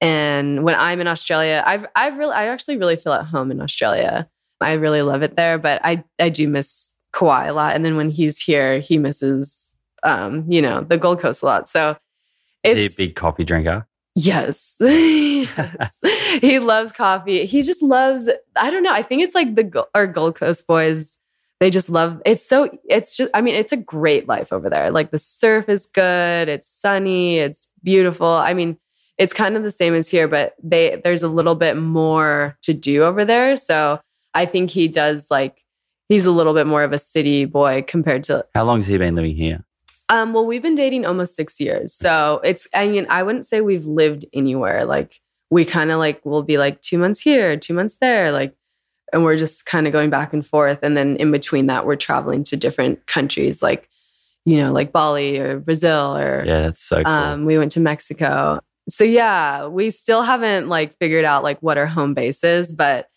And when I'm in Australia, I've I've really I actually really feel at home in Australia. I really love it there, but I I do miss Kauai a lot. And then when he's here, he misses um, you know, the Gold Coast a lot. So it's Is he a big coffee drinker. Yes. yes. he loves coffee. He just loves, I don't know. I think it's like the our Gold Coast boys. They just love it's so it's just I mean, it's a great life over there. Like the surf is good, it's sunny, it's beautiful. I mean, it's kind of the same as here, but they there's a little bit more to do over there. So I think he does like he's a little bit more of a city boy compared to How long has he been living here? Um, well, we've been dating almost six years. So it's I mean, I wouldn't say we've lived anywhere. Like we kind of like will be like two months here, two months there, like and we're just kind of going back and forth. And then in between that, we're traveling to different countries like, you know, like Bali or Brazil or Yeah, that's so cool. Um, we went to Mexico. So yeah, we still haven't like figured out like what our home base is, but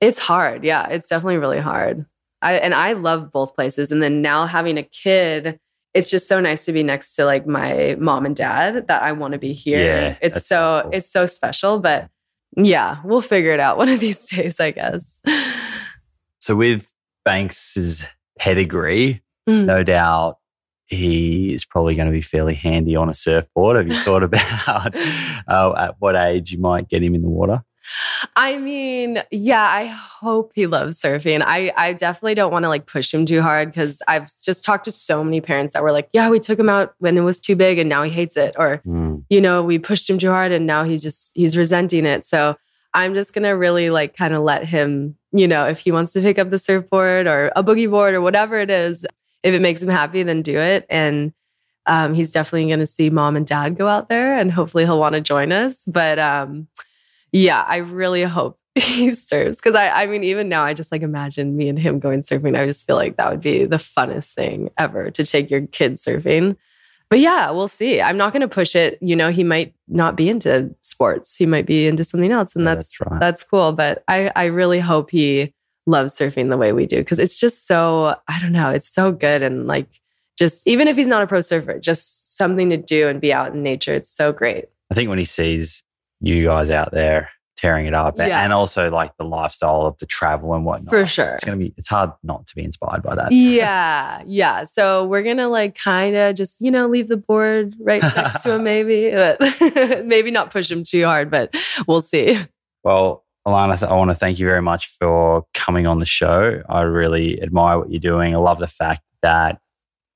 it's hard. Yeah, it's definitely really hard. I and I love both places. And then now having a kid, it's just so nice to be next to like my mom and dad that I want to be here. Yeah, it's so cool. it's so special. But yeah, we'll figure it out one of these days, I guess. So with Banks's pedigree, mm. no doubt he is probably going to be fairly handy on a surfboard. Have you thought about uh, at what age you might get him in the water? I mean, yeah, I hope he loves surfing. I, I definitely don't want to like push him too hard because I've just talked to so many parents that were like, yeah, we took him out when it was too big and now he hates it. Or, mm. you know, we pushed him too hard and now he's just, he's resenting it. So I'm just going to really like kind of let him, you know, if he wants to pick up the surfboard or a boogie board or whatever it is, if it makes him happy, then do it. And um, he's definitely going to see mom and dad go out there and hopefully he'll want to join us. But, um, yeah, I really hope he surfs because I, I mean, even now, I just like imagine me and him going surfing. I just feel like that would be the funnest thing ever to take your kid surfing. But yeah, we'll see. I'm not going to push it. You know, he might not be into sports. He might be into something else, and yeah, that's that's, right. that's cool. But I I really hope he loves surfing the way we do because it's just so I don't know. It's so good and like just even if he's not a pro surfer, just something to do and be out in nature. It's so great. I think when he sees you guys out there tearing it up yeah. and also like the lifestyle of the travel and whatnot. For sure. It's going to be, it's hard not to be inspired by that. Yeah. Yeah. So we're going to like kind of just, you know, leave the board right next to him maybe, but maybe not push him too hard, but we'll see. Well, Alana, I want to thank you very much for coming on the show. I really admire what you're doing. I love the fact that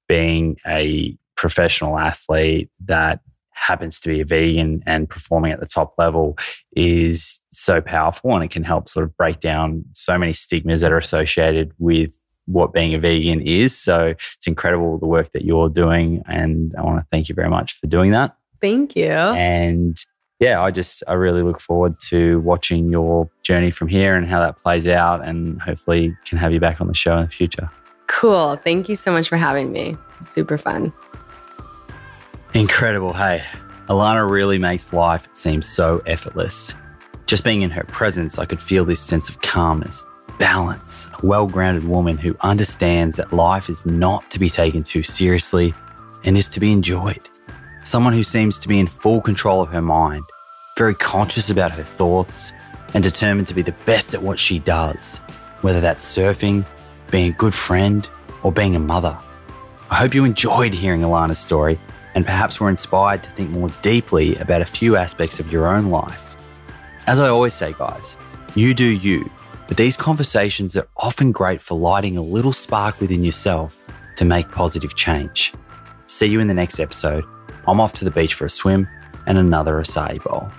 being a professional athlete that happens to be a vegan and performing at the top level is so powerful and it can help sort of break down so many stigmas that are associated with what being a vegan is. So it's incredible the work that you're doing. And I want to thank you very much for doing that. Thank you. And yeah, I just, I really look forward to watching your journey from here and how that plays out. And hopefully can have you back on the show in the future. Cool. Thank you so much for having me. Super fun. Incredible. Hey, Alana really makes life seem so effortless. Just being in her presence, I could feel this sense of calmness, balance, a well grounded woman who understands that life is not to be taken too seriously and is to be enjoyed. Someone who seems to be in full control of her mind, very conscious about her thoughts, and determined to be the best at what she does, whether that's surfing, being a good friend, or being a mother. I hope you enjoyed hearing Alana's story and perhaps were inspired to think more deeply about a few aspects of your own life. As I always say, guys, you do you, but these conversations are often great for lighting a little spark within yourself to make positive change. See you in the next episode. I'm off to the beach for a swim and another acai bowl.